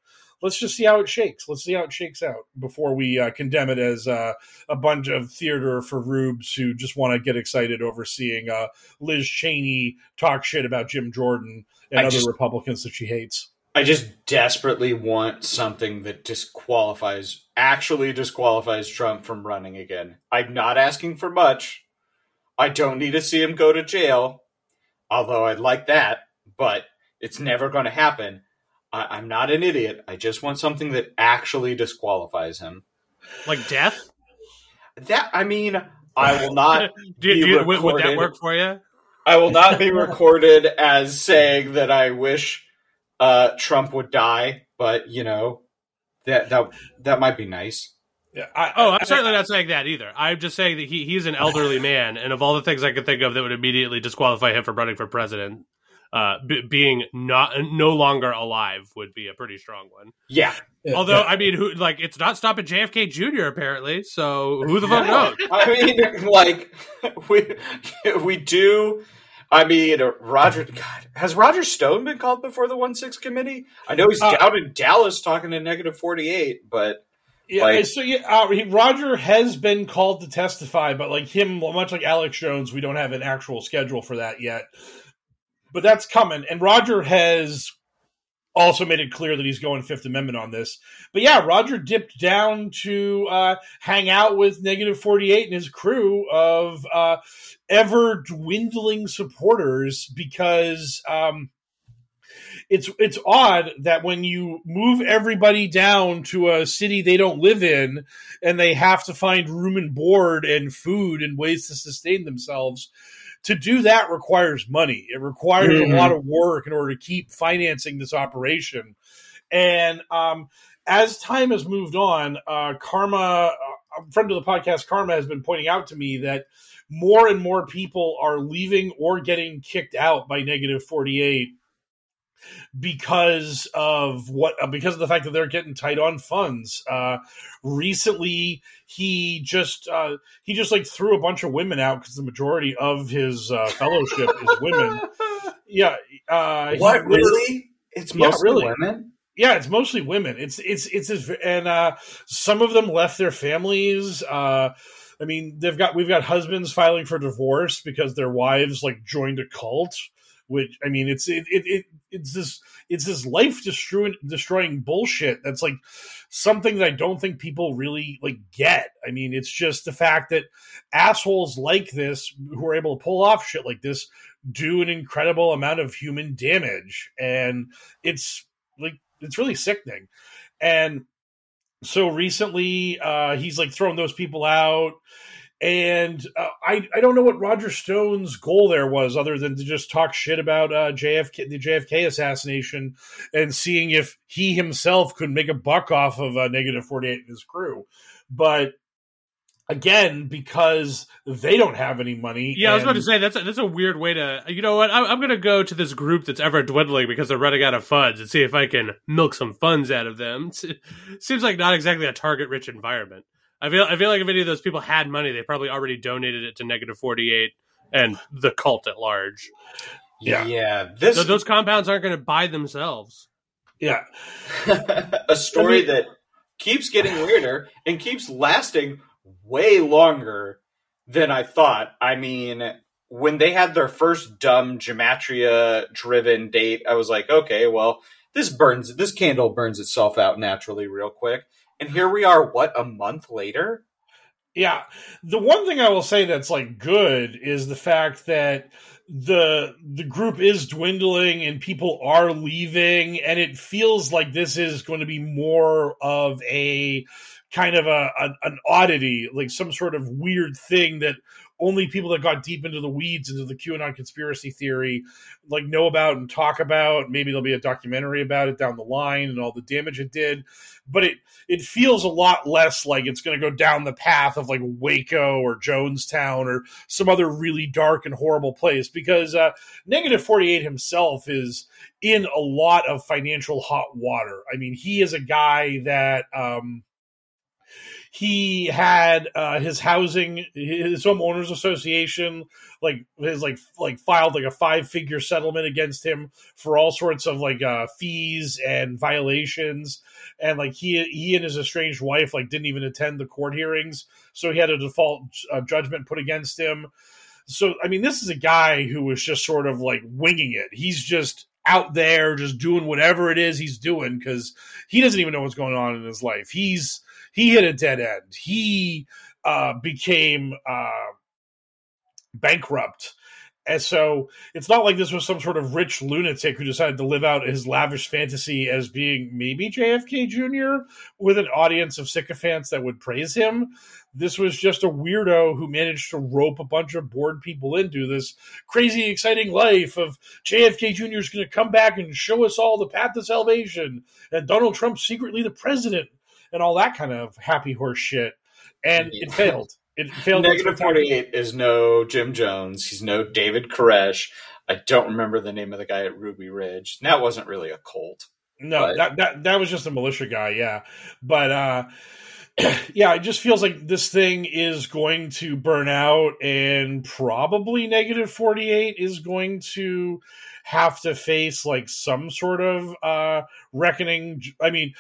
let's just see how it shakes. Let's see how it shakes out before we uh, condemn it as uh, a bunch of theater for rubes who just want to get excited over seeing uh, Liz Cheney talk shit about Jim Jordan and I other just- Republicans that she hates. I just desperately want something that disqualifies, actually disqualifies Trump from running again. I'm not asking for much. I don't need to see him go to jail, although I'd like that, but it's never going to happen. I, I'm not an idiot. I just want something that actually disqualifies him. Like death? That, I mean, I will not. *laughs* Do, be do, would, would that work for you? I will not be recorded as saying that I wish uh, Trump would die, but you know that that that might be nice. Yeah, I, Oh, I'm I- certainly not saying that either. I'm just saying that he, he's an elderly *laughs* man, and of all the things I could think of that would immediately disqualify him from running for president, uh, b- being not no longer alive would be a pretty strong one. Yeah. Although I mean, who like it's not stopping JFK Jr. apparently, so who the *laughs* fuck knows? I mean, *laughs* like we we do. I mean, Roger. God, has Roger Stone been called before the one six committee? I know he's Uh, out in Dallas talking to negative forty eight, but Yeah, Like- so yeah, uh, he, Roger has been called to testify, but like him, much like Alex Jones, we don't have an actual schedule for that yet. But that's coming, and Roger has also made it clear that he's going Fifth Amendment on this. But yeah, Roger dipped down to uh, hang out with Negative Forty Eight and his crew of uh, ever dwindling supporters because. Um, it's it's odd that when you move everybody down to a city they don't live in and they have to find room and board and food and ways to sustain themselves to do that requires money it requires Mhm. a lot of work in order to keep financing this operation and um, as time has moved on uh, karma uh, a friend of the podcast karma has been pointing out to me that more and more people are leaving or getting kicked out by negative 48 because of what uh, because of the fact that they're getting tight on funds uh recently he just uh he just like threw a bunch of women out because the majority of his uh fellowship is women *laughs* yeah uh what literally- really? It's Yeah, mostly really. women. yeah, it's mostly women. It's it's it's his, and uh, some of them left their families. Uh, I mean, they've got we've got husbands filing for divorce because their wives like joined a cult. Which I mean, it's it, it, it it's this it's this life destroying destroying bullshit. That's like something that I don't think people really like get. I mean, it's just the fact that assholes like this who are able to pull off shit like this do an incredible amount of human damage, and it's like it's really sickening. And so recently, uh, he's like throwing those people out. And uh, I I don't know what Roger Stone's goal there was, other than to just talk shit about uh, JFK the JFK assassination and seeing if he himself could make a buck off of uh, Negative Forty Eight and his crew. But again, because they don't have any money, Yeah, I was about to say that's a, that's a weird way to. You know what? I'm, I'm going to go to this group that's ever dwindling because they're running out of funds and see if I can milk some funds out of them. *laughs* Seems like not exactly a target-rich environment. I feel I feel like if any of those people had money, they probably already donated it to Negative Forty Eight and the cult at large. Yeah. yeah. This So those compounds aren't going to buy themselves. yeah. *laughs* a story I mean- that keeps getting weirder and keeps lasting way longer than I thought. I mean, when they had their first dumb gematria driven date, I was like, okay, well, this burns this candle burns itself out naturally real quick. And here we are, what, a month later? Yeah. The one thing I will say that's like good is the fact that the the group is dwindling and people are leaving and it feels like this is going to be more of a kind of a, a an oddity like some sort of weird thing that only people that got deep into the weeds into the QAnon conspiracy theory like know about and talk about maybe there'll be a documentary about it down the line and all the damage it did but it it feels a lot less like it's going to go down the path of like Waco or Jonestown or some other really dark and horrible place because uh, Negative 48 himself is in a lot of financial hot water. I mean, he is a guy that um, he had uh, his housing, his homeowners association, like his like like filed like a five figure settlement against him for all sorts of like uh, fees and violations. And like he he and his estranged wife like didn't even attend the court hearings. So he had a default uh, judgment put against him. So i mean this is a guy who was just sort of like winging it. He's just out there just doing whatever it is he's doing because he doesn't even know what's going on in his life. He's he hit a dead end he uh became uh bankrupt and so it's not like this was some sort of rich lunatic who decided to live out his lavish fantasy as being maybe JFK Jr. with an audience of sycophants that would praise him. This was just a weirdo who managed to rope a bunch of bored people into this crazy, exciting life of JFK Jr. is going to come back and show us all the path to salvation, and Donald Trump secretly the president, and all that kind of happy horse shit. And it failed. It failed. 48 is no Jim Jones. He's no David Koresh. I don't remember the name of the guy at Ruby Ridge. And that wasn't really a cult. No, But- that, that that was just a militia guy, yeah. But uh *clears throat* yeah, it just feels like this thing is going to burn out and probably negative 48 is going to have to face like some sort of uh reckoning. I mean,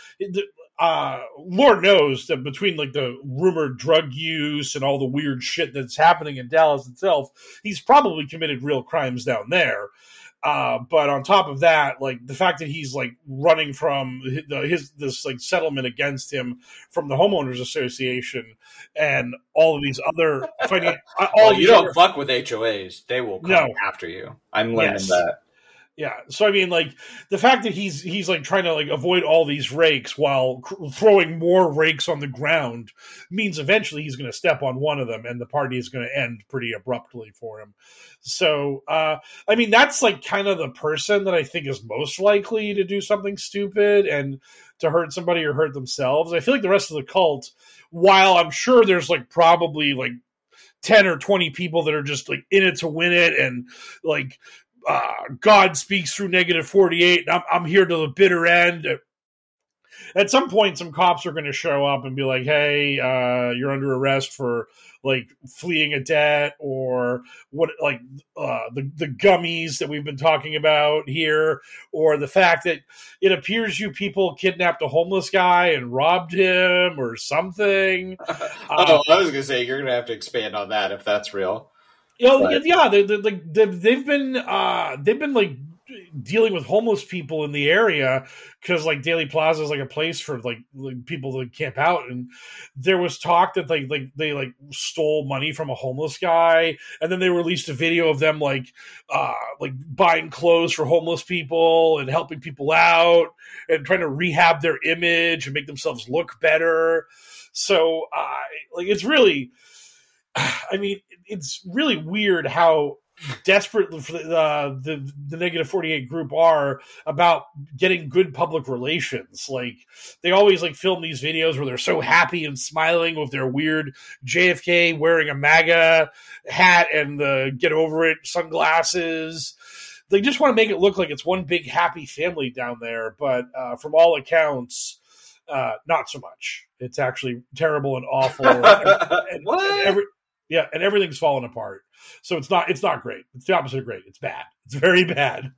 uh Lord knows that between like the rumored drug use and all the weird shit that's happening in Dallas itself, he's probably committed real crimes down there. Uh, but on top of that, like the fact that he's like running from his, the, his this like settlement against him from the homeowners association and all of these other finan- uh, all Well, you don't other- fuck with HOAs. They will come No. after you. I'm learning Yes. that. Yeah. So I mean, like the fact that he's he's like trying to like avoid all these rakes while cr- throwing more rakes on the ground means eventually he's going to step on one of them, and the party is going to end pretty abruptly for him. So, uh, I mean, that's like kind of the person that I think is most likely to do something stupid and to hurt somebody or hurt themselves. I feel like the rest of the cult, while I'm sure there's like probably like 10 or 20 people that are just like in it to win it and like uh, God speaks through negative 48 and I'm, I'm here to the bitter end. At some point, some cops are going to show up and be like, hey, uh, you're under arrest for like fleeing a debt or what, like uh, the, the gummies that we've been talking about here, or the fact that it appears you people kidnapped a homeless guy and robbed him or something. *laughs* Oh, I was going to say, you're going to have to expand on that if that's real. You know, But- yeah, they, they, they've been uh, they've been like dealing with homeless people in the area because like Dealey Plaza is like a place for like, like people to camp out, and there was talk that like like they like stole money from a homeless guy, and then they released a video of them like uh like buying clothes for homeless people and helping people out and trying to rehab their image and make themselves look better. So uh, like it's really *sighs* I mean, it's really weird how desperate the, uh, the the negative 48 group are about getting good public relations. Like they always like film these videos where they're so happy and smiling with their weird jfk wearing a maga hat and the get over it sunglasses. They just want to make it look like it's one big happy family down there but uh, from all accounts uh, not so much. It's actually terrible and awful. *laughs* And, and- What? and every, yeah, and everything's falling apart. So it's not it's not great. It's the opposite of great. It's bad. It's very bad.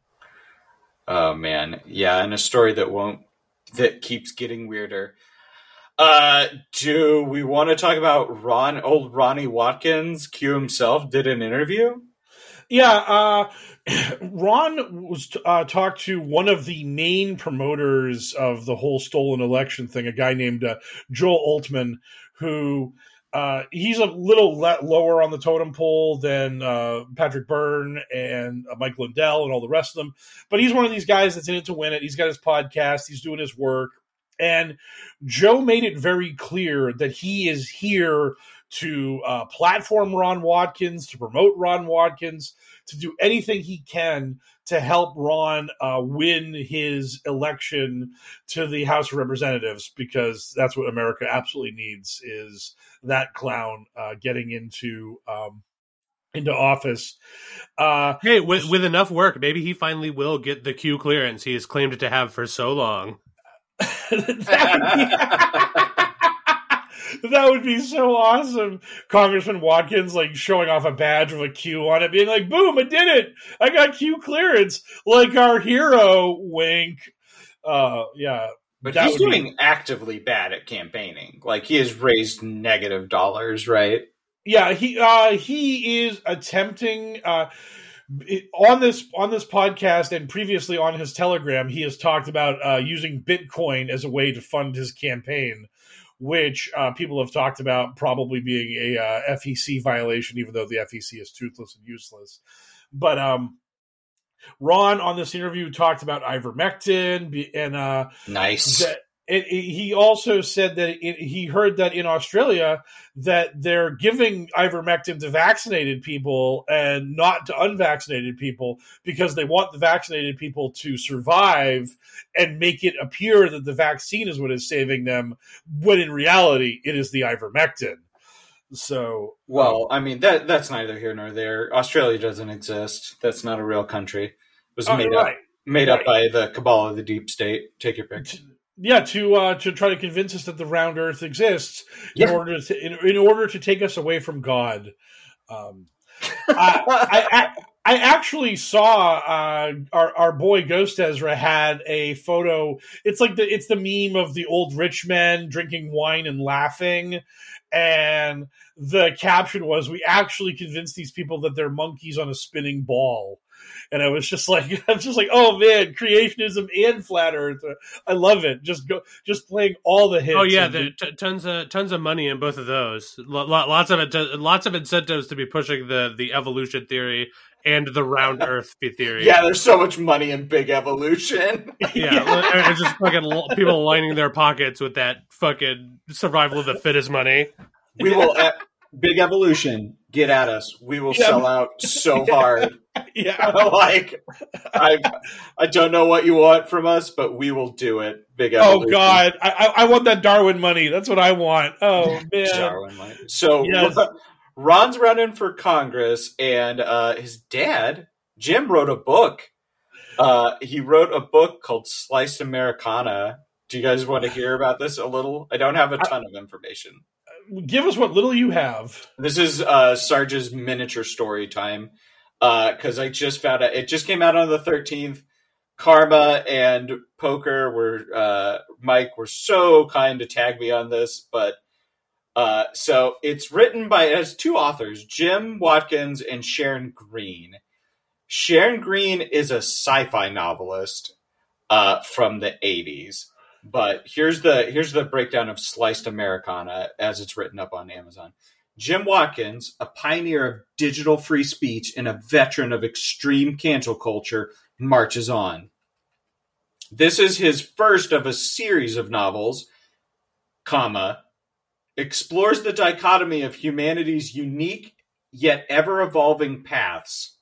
Oh man, yeah, and a story that won't that keeps getting weirder. Uh, do we want to talk about Ron? Old Ronnie Watkins, Q himself, did an interview. Yeah, uh, *clears throat* Ron was uh, talked to one of the main promoters of the whole stolen election thing, a guy named uh, Joel Oltmann, who uh, he's a little le- lower on the totem pole than uh, Patrick Byrne and uh, Mike Lindell and all the rest of them. But he's one of these guys that's in it to win it. He's got his podcast, he's doing his work. And Joe made it very clear that he is here to uh, platform Ron Watkins, to promote Ron Watkins, to do anything he can to help Ron uh, win his election to the House of Representatives because that's what America absolutely needs is that clown uh, getting into um, into office. Uh, Hey, with with enough work, maybe he finally will get the Q clearance he has claimed to have for so long. *laughs* that, would be, that would be so awesome. Congressman Watkins like showing off a badge with a Q on it, being like, "Boom! I did it! I got Q clearance!" Like our hero. Wink. Uh, yeah. But he's would be- doing actively bad at campaigning. Like he has raised negative dollars, right? yeah he uh he is attempting uh it- on this on this podcast and previously on his telegram he has talked about uh using bitcoin as a way to fund his campaign which uh, people have talked about probably being a uh, fec violation even though the fec is toothless and useless but um ron on this interview talked about ivermectin and uh Nice. that it, it- he also said that it, he heard that in Australia that they're giving ivermectin to vaccinated people and not to unvaccinated people because they want the vaccinated people to survive and make it appear that the vaccine is what is saving them when in reality it is the ivermectin. So, well, I mean that that's neither here nor there. Australia doesn't exist. That's not a real country. It was oh, made right. up made Right. up by the cabal of the deep state. Take your pick. Yeah, to uh, to try to convince us that the round Earth exists in order to in, in order to take us away from God. Um, I, I, I I actually saw uh, our our boy Ghost Ezra had a photo. It's like the it's the meme of the old rich men drinking wine and laughing, and the caption was, "We actually convinced these people that they're monkeys on a spinning ball." And I was just like, *laughs* I'm just like, oh man, creationism and flat Earth. I love it. Just go, just playing all the hits. Oh yeah, the, t- tons of tons of money in both of those. Lo- lo- lots of it, lots of incentives to be pushing the the evolution theory and the round *laughs* Earth theory. Yeah, there's so much money in big evolution. *laughs* yeah, well, it's just fucking l- people lining their pockets with that fucking survival of the fittest money. We will big evolution. Get at us. We will Yeah. sell out so *laughs* hard. yeah, *laughs* like I I don't know what you want from us, but we will do it. Big evolution. Oh. God, I, I want that Darwin money. That's what I want. Oh man, Darwin might. So Yes. Ron's running for Congress, and uh, his dad Jim wrote a book. Uh, he wrote a book called Sliced Americana. Do you guys want to hear about this a little? I don't have a ton of information. Give us what little you have. This is uh, Sarge's miniature story time because I just found out it just came out on the thirteenth. Karma and Poker were uh, Mike were so kind to tag me on this, but uh, so it's written by has two authors, Jim Watkins and Sharon Green. Sharon Green is a sci-fi novelist uh, from the '80s. But here's the here's the breakdown of Sliced Americana as it's written up on Amazon. Jim Watkins, a pioneer of digital free speech and a veteran of extreme cancel culture, marches on. This is his first of a series of novels, comma, explores the dichotomy of humanity's unique yet ever evolving paths.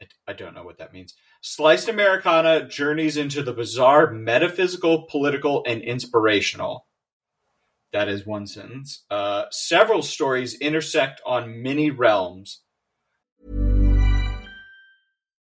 I, I don't know what that means. Sliced Americana journeys into the bizarre, metaphysical, political, and inspirational. That is one sentence. Uh, several stories intersect on many realms.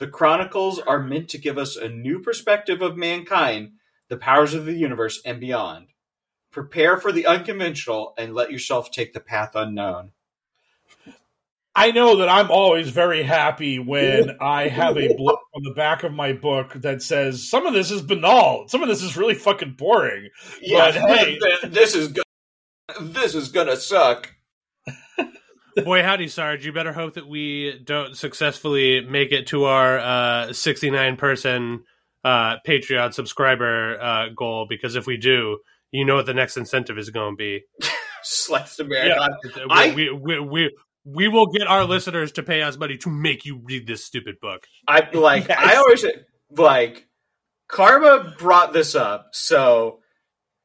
the Chronicles are meant to give us a new perspective of mankind, the powers of the universe, and beyond. Prepare for the unconventional and let yourself take the path unknown. I know that I'm always very happy when I have a blurb on the back of my book that says some of this is banal, some of this is really fucking boring. Yeah, But hey, *laughs* this is go- this is gonna suck. Boy, howdy, Sarge. You better hope that we don't successfully make it to our uh, 69 person uh, Patreon subscriber uh, goal, because if we do, you know what the next incentive is going to be. *laughs* America. We, I- we, we, we, we will get our listeners to pay us money to make you read this stupid book. I like. Yes. I always like. Karma brought this up, so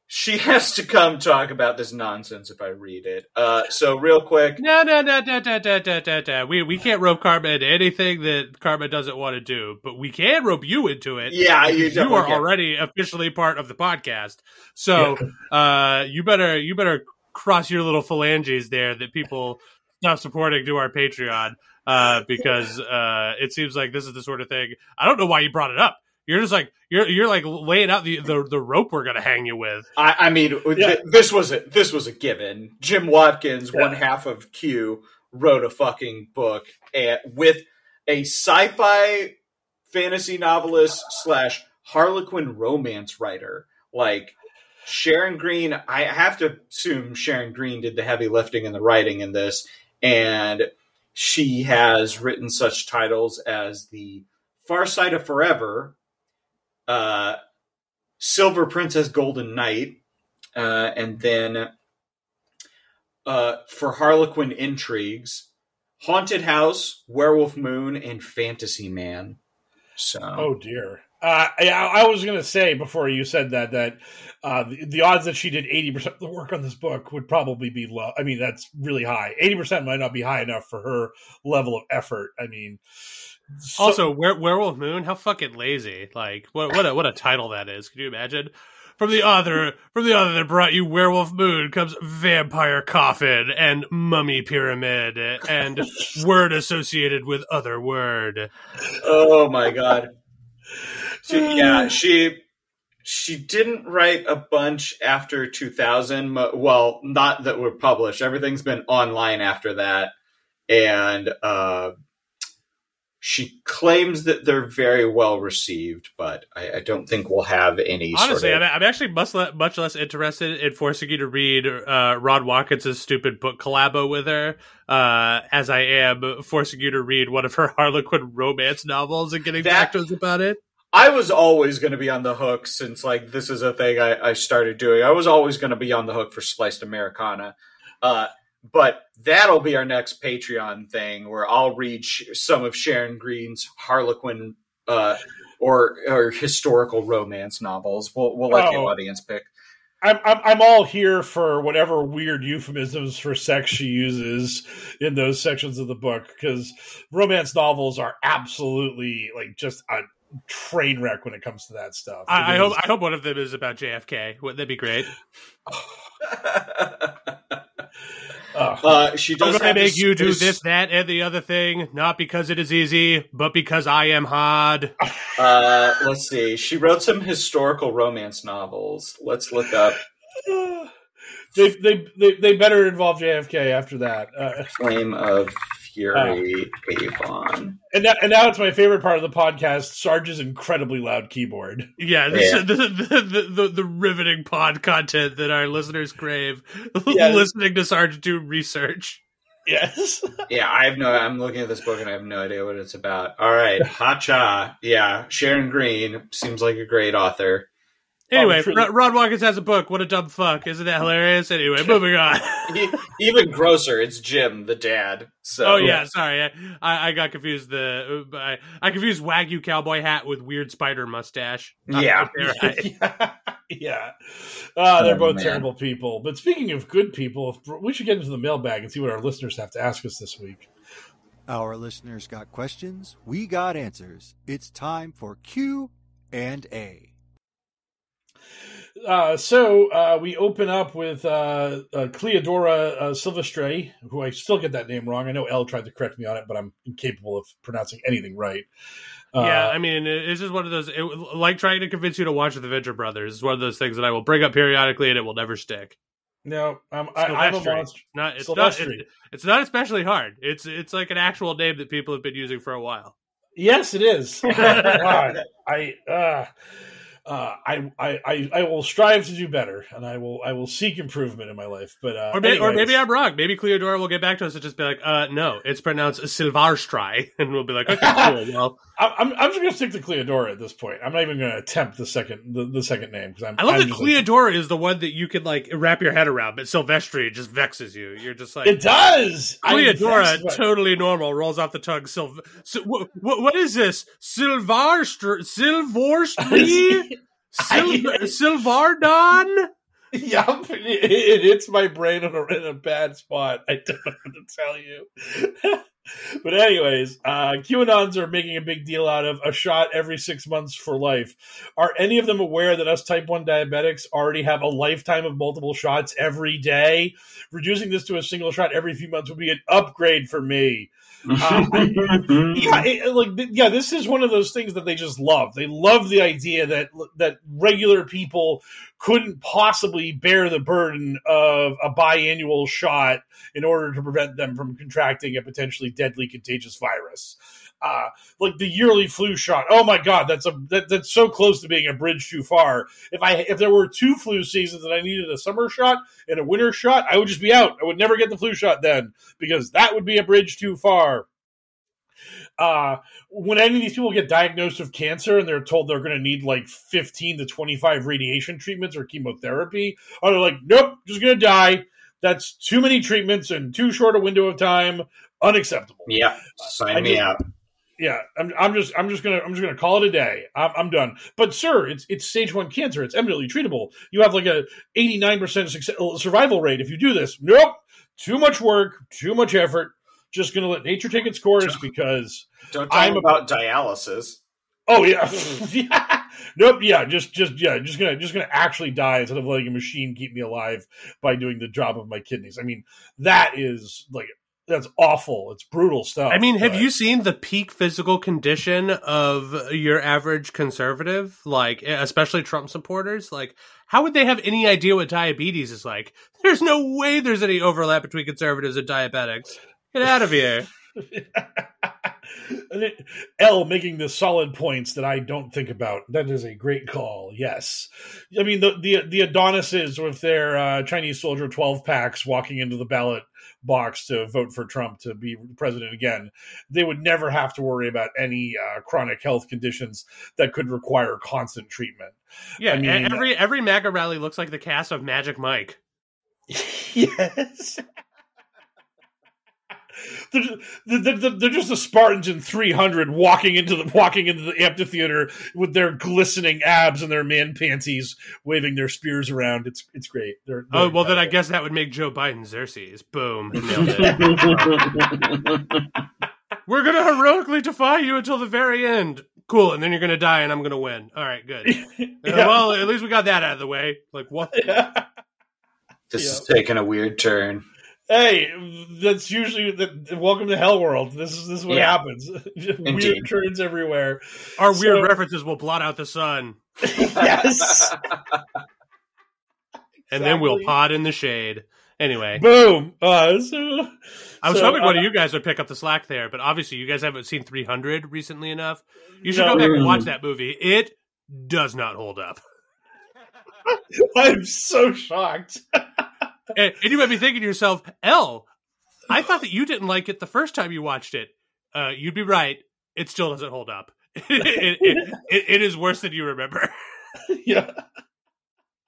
she *laughs* has to come talk about this nonsense if I read it. Uh, so real quick, No, no, no, no, no, no, no, no, no. We, we can't rope Karma into anything that Karma doesn't want to do, but we can rope you into it. yeah, you, you are can. already officially part of the podcast. So uh, you better you better cross your little phalanges there that people stop supporting to our Patreon. uh, because uh, it seems like this is the sort of thing. I don't know why you brought it up. You're just like you're you're like laying out the the, the rope we're gonna hang you with. I, I mean, uh, th- this was a this was a given. Jim Watkins, one half of Q, wrote a fucking book and, with a sci-fi fantasy novelist slash Harlequin romance writer. Like Sharon Green, I have to assume Sharon Green did the heavy lifting and the writing in this, and she has written such titles as the Far Side of Forever, uh, Silver Princess Golden Knight, uh, and then uh, for Harlequin Intrigues, Haunted House, Werewolf Moon, and Fantasy Man. So, oh dear. Uh, yeah, I was going to say before you said that that uh, the, the, odds that she did eighty percent of the work on this book would probably be low. I mean, that's really high. Eighty percent might not be high enough for her level of effort. I mean, so- also, Were- Werewolf Moon, how fucking lazy! Like, what what a, what a title that is. Can you imagine? From the author, from the author that brought you Werewolf Moon comes Vampire Coffin and Mummy Pyramid and *laughs* word associated with other word. Oh my god! *sighs* She, yeah, she she didn't write a bunch after 2000. Well, not that were published. Everything's been online after that, and uh, she claims that they're very well received, but I, I don't think we'll have any. Honestly, sort of... I'm, actually much, le- much less interested in forcing you to read uh, Ron Watkins' stupid book collabo with her, uh, as I am forcing you to read one of her *laughs* Harlequin romance novels and getting that, back to us about it. I was always going to be on the hook since like this is a thing I, I started doing. I was always going to be on the hook for sliced Americana. Uh, but that'll be our next Patreon thing where I'll read sh- some of Sharon Green's Harlequin uh, or or historical romance novels. We'll we'll let oh. the audience pick. I'm, I'm I'm all here for whatever weird euphemisms for sex she uses in those sections of the book because romance novels are absolutely like just a train wreck when it comes to that stuff. I, I hope I hope one of them is about JFK. Wouldn't that be great? *laughs* *laughs* Uh, she does. I'm going to make you do this, that, and the other thing, not because it is easy, but because I am hard. *laughs* Uh, let's see. She wrote some historical romance novels. Let's look up. *sighs* they, they, they, they better involve JFK after that. Uh, Flame of Fury ah. Avon. And now, and now it's my favorite part of the podcast, Sarge's incredibly loud keyboard. Yeah, this, yeah. *laughs* The, the, the, the, riveting pod content that our listeners crave. *laughs* Yes. Listening to Sarge do research. Yes. *laughs* yeah, I have no. I'm looking at this book and I have no idea what it's about. All right, Hacha. Yeah, Sharon Green seems like a great author. Anyway, oh, Ron Watkins has a book. What a dumb fuck! Isn't that hilarious? Anyway, *laughs* moving on. Even grosser, it's Jim, the dad. So, oh yeah, sorry, I, I got confused. The I, I confused Wagyu cowboy hat with weird spider mustache. *laughs* Yeah, yeah, yeah. Uh, they're oh, both man. terrible people. But speaking of good people, we should get into the mailbag and see what our listeners have to ask us this week. Our listeners got questions. We got answers. It's time for Q and A. Uh, so uh, we open up with uh, uh Cleodora uh, Silvestre, who I still get that name wrong. I know Elle tried to correct me on it, but I'm incapable of pronouncing anything right. Uh, yeah, I mean, it's just one of those, it, like trying to convince you to watch the Venture Brothers. It's one of those things that I will bring up periodically and it will never stick. No, I'm, I, am a monster. Not, it's, not, it, it's not especially hard. It's it's like an actual name that people have been using for a while. Yes, it is. *laughs* God, I uh, I, I, I will strive to do better, and I will I will seek improvement in my life. But uh, or, may, or maybe I'm wrong. Maybe Cleodora will get back to us and just be like, uh, "No, it's pronounced Silvarstry," *laughs* and we'll be like, "Okay, *laughs* cool." Well, I'm I'm just gonna stick to Cleodora at this point. I'm not even gonna attempt the second the, the second name because I'm. I love I'm that Cleodora like, is the one that you can like wrap your head around, but Silvestri just vexes you. You're just like it does. Cleodora, totally normal, rolls off the tongue. Sil- what, what is this? Silvarstry? Silvarstry? *laughs* Sil- *laughs* Silvardon? *laughs* Yup, it, it, hits my brain in a, in a bad spot. I don't know what to tell you. *laughs* but anyways, uh, QAnons are making a big deal out of a shot every six months for life. Are any of them aware that us type one diabetics already have a lifetime of multiple shots every day? Reducing this to a single shot every few months would be an upgrade for me. Uh, *laughs* yeah, it, like yeah, this is one of those things that they just love. They love the idea that that regular people couldn't possibly bear the burden of a biannual shot in order to prevent them from contracting a potentially deadly contagious virus. Uh, like the yearly flu shot. Oh my god, that's a that, that's so close to being a bridge too far. If I if there were two flu seasons and I needed a summer shot and a winter shot, I would just be out. I would never get the flu shot then because that would be a bridge too far. Uh, when any of these people get diagnosed with cancer and they're told they're going to need like 15 to 25 radiation treatments or chemotherapy, are they like, nope, just going to die? That's too many treatments and too short a window of time. Unacceptable. Yeah, sign I me just- out. Yeah, I'm, I'm just I'm just gonna I'm just gonna call it a day. I'm, I'm done. But sir, it's it's stage one cancer. It's eminently treatable. You have like a 89 percent uh, survival rate if you do this. Nope, too much work, too much effort. Just gonna let nature take its course because Don't I'm about dialysis. Oh yeah, yeah. *laughs* Nope. Yeah. Just, just, yeah. Just gonna, just gonna actually die instead of letting a machine keep me alive by doing the job of my kidneys. I mean, that is like that's awful. It's brutal stuff. I mean, have but- you seen the peak physical condition of your average conservative, like especially Trump supporters? Like, how would they have any idea what diabetes is like? There's no way there's any overlap between conservatives and diabetics. Get out of here. *laughs* *laughs* L making the solid points that I don't think about. That is a great call. Yes, I mean the the the Adonises with their uh, Chinese soldier twelve packs walking into the ballot box to vote for Trump to be president again. They would never have to worry about any uh, chronic health conditions that could require constant treatment. Yeah, I mean- every every MAGA rally looks like the cast of Magic Mike. *laughs* yes. They're, they're, they're- they're just the Spartans in 300 walking into the walking into the amphitheater with their glistening abs and their man panties, waving their spears around. It's it's great. They're, Oh they're well, then I guess that would make Joe Biden Xerxes. Boom. *laughs* We're gonna heroically defy you until the very end. Cool, and then you're gonna die, and I'm gonna win. All right, good. *laughs* Uh, well, at least we got that out of the way. Like what? *laughs* This is taking a weird turn. Hey, that's usually the, welcome to Hell World. This is this is what Yeah. happens. *laughs* Weird turns everywhere. Our weird references will blot out the sun, *laughs* yes. and then we'll Exactly. pod in the shade. Anyway, Boom. Uh, so, I was so, hoping one uh, of you guys would pick up the slack there, but obviously you guys haven't seen 300 recently enough. You should No. go back and watch that movie. It does not hold up. *laughs* I'm so shocked. And, and you might be thinking to yourself, L, I thought that you didn't like it the first time you watched it. Uh, you'd be right. It still doesn't hold up. *laughs* it, it, it, it is worse than you remember. *laughs* yeah.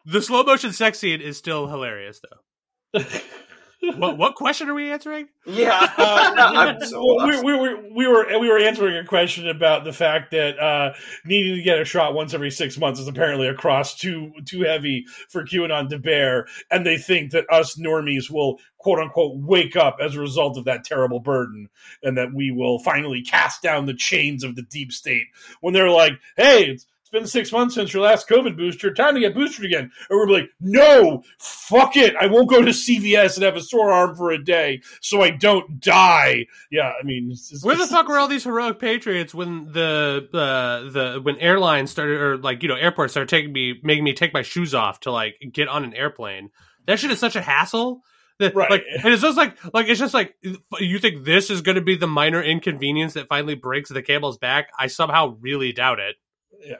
The slow motion sex scene is still hilarious, though. *laughs* What what question are we answering? Yeah, *laughs* Uh, *laughs* so well, we, lost. we were we were we were answering a question about the fact that uh, needing to get a shot once every six months is apparently a cross too too heavy for QAnon to bear, and they think that us normies will quote unquote wake up as a result of that terrible burden, and that we will finally cast down the chains of the deep state when they're like, "Hey, it's, it's been six months since your last COVID booster. Time to get boosted again." And we're like, "No, fuck it. I won't go to CVS and have a sore arm for a day so I don't die." Yeah, I mean, Where the fuck were all these heroic patriots when the uh, the when airlines started or like you know airports started taking me making me take my shoes off to like get on an airplane? That shit is such a hassle. That, Right. Like, and it's just like like it's just like you think this is going to be the minor inconvenience that finally breaks the camel's back? I somehow really doubt it. Yeah.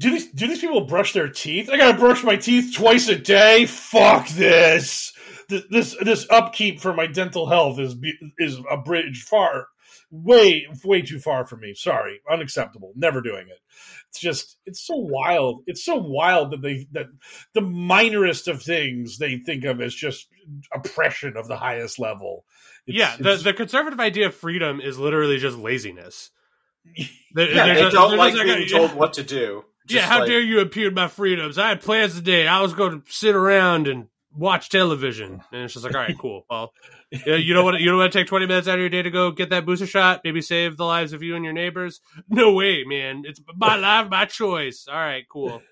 Do these do these people brush their teeth? I gotta brush my teeth twice a day. Fuck this. This this, this upkeep for my dental health is is a bridge far, way way too far for me. Sorry, unacceptable. Never doing it. It's just it's so wild. It's so wild that they that the minorest of things they think of as just oppression of the highest level. It's- yeah, the the conservative idea of freedom is literally just laziness. They're- Yeah, they're don't they're like just being a- told what to do. Yeah, how like- dare you impugn my freedoms? I had plans today. I was going to sit around and watch television. And it's just like, all right, cool. Well, yeah, you don't want to, you don't want to take 20 minutes out of your day to go get that booster shot, maybe save the lives of you and your neighbors. No way, man. It's my life, my choice. All right, cool.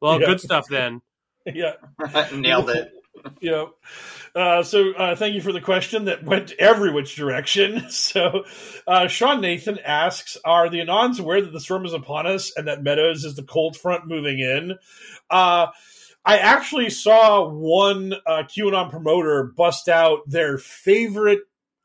Well, Yeah. good stuff then. *laughs* Yeah. *laughs* Nailed it. *laughs* Yeah. Uh, so uh, thank you for the question that went every which direction. *laughs* So uh, Sean Nathan asks, are the Anons aware that the storm is upon us and that Meadows is the cold front moving in? Uh, I actually saw one uh, QAnon promoter bust out their favorite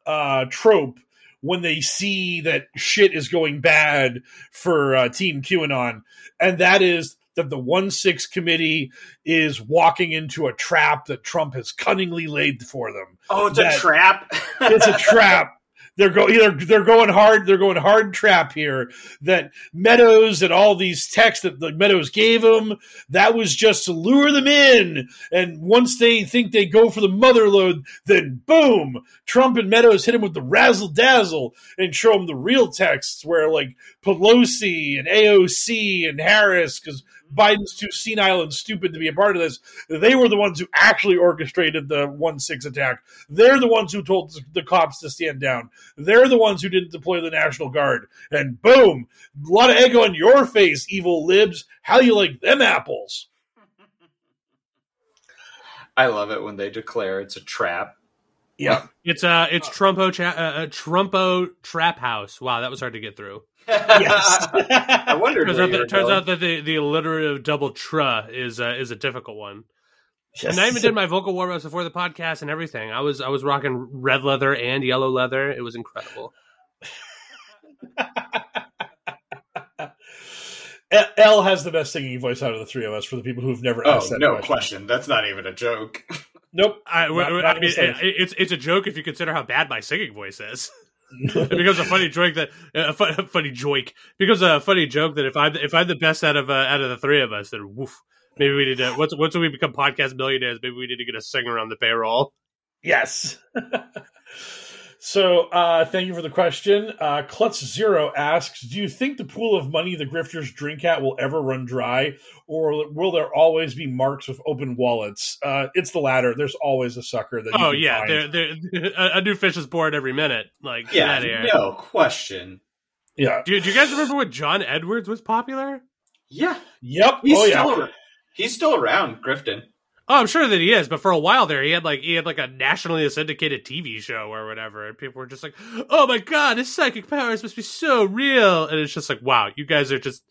uh, trope when they see that shit is going bad for Team QAnon, and that is that the one six committee is walking into a trap that Trump has cunningly laid for them. Oh, it's That- a trap. *laughs* It's a trap. They're go either they're going hard. They're going hard trap here. That Meadows and all these texts that the Meadows gave them that was just to lure them in. And once they think they go for the mother load, then boom, Trump and Meadows hit him with the razzle dazzle and show him the real texts where like Pelosi and AOC and Harris because Biden's too senile and stupid to be a part of this. They were the ones who actually orchestrated the one six attack. They're the ones who told the cops to stand down. They're the ones who didn't deploy the National Guard. And boom, a lot of egg on your face, evil libs. How you like them apples? *laughs* I love it when they declare it's a trap. Yeah. It's uh, it's Trumpo cha- uh, uh, Trumpo Trap House. Wow, that was hard to get through. Yes. *laughs* I wondered. Turns where out, you that, were turns going. out that the, the alliterative double tra is uh, is a difficult one. Yes. And I even did my vocal warm ups before the podcast and everything. I was I was rocking red leather and yellow leather. It was incredible. *laughs* L- L has the best singing voice out of the three of us for the people who've never Oh, asked that no question. question. That's not even a joke. Nope. I, Not- not I mean, it, it's it's a joke if you consider how bad my singing voice is. *laughs* it becomes a funny joke that a a funny joke because a funny joke that if I'm if I'm the best out of uh, out of the three of us, then woof. Maybe we need to once once we become podcast millionaires, maybe we need to get a singer on the payroll. Yes. *laughs* so, uh, thank you for the question. Uh, Klutz Zero asks Do you think the pool of money the grifters drink at will ever run dry, or will there always be marks with open wallets? Uh, it's the latter. There's always a sucker that you Oh can yeah, find. they're, they're, *laughs* a, a new fish is born every minute. Like yeah, no question. Yeah. Do, do you guys remember when John Edwards was popular? Yeah, Yep. he's oh, yeah. still ar- he's still around, Grifton. Oh, I'm sure that he is, but for a while there, he had like he had like a nationally syndicated TV show or whatever, and people were just like, "Oh my god, his psychic powers must be so real," and it's just like, "Wow, you guys are just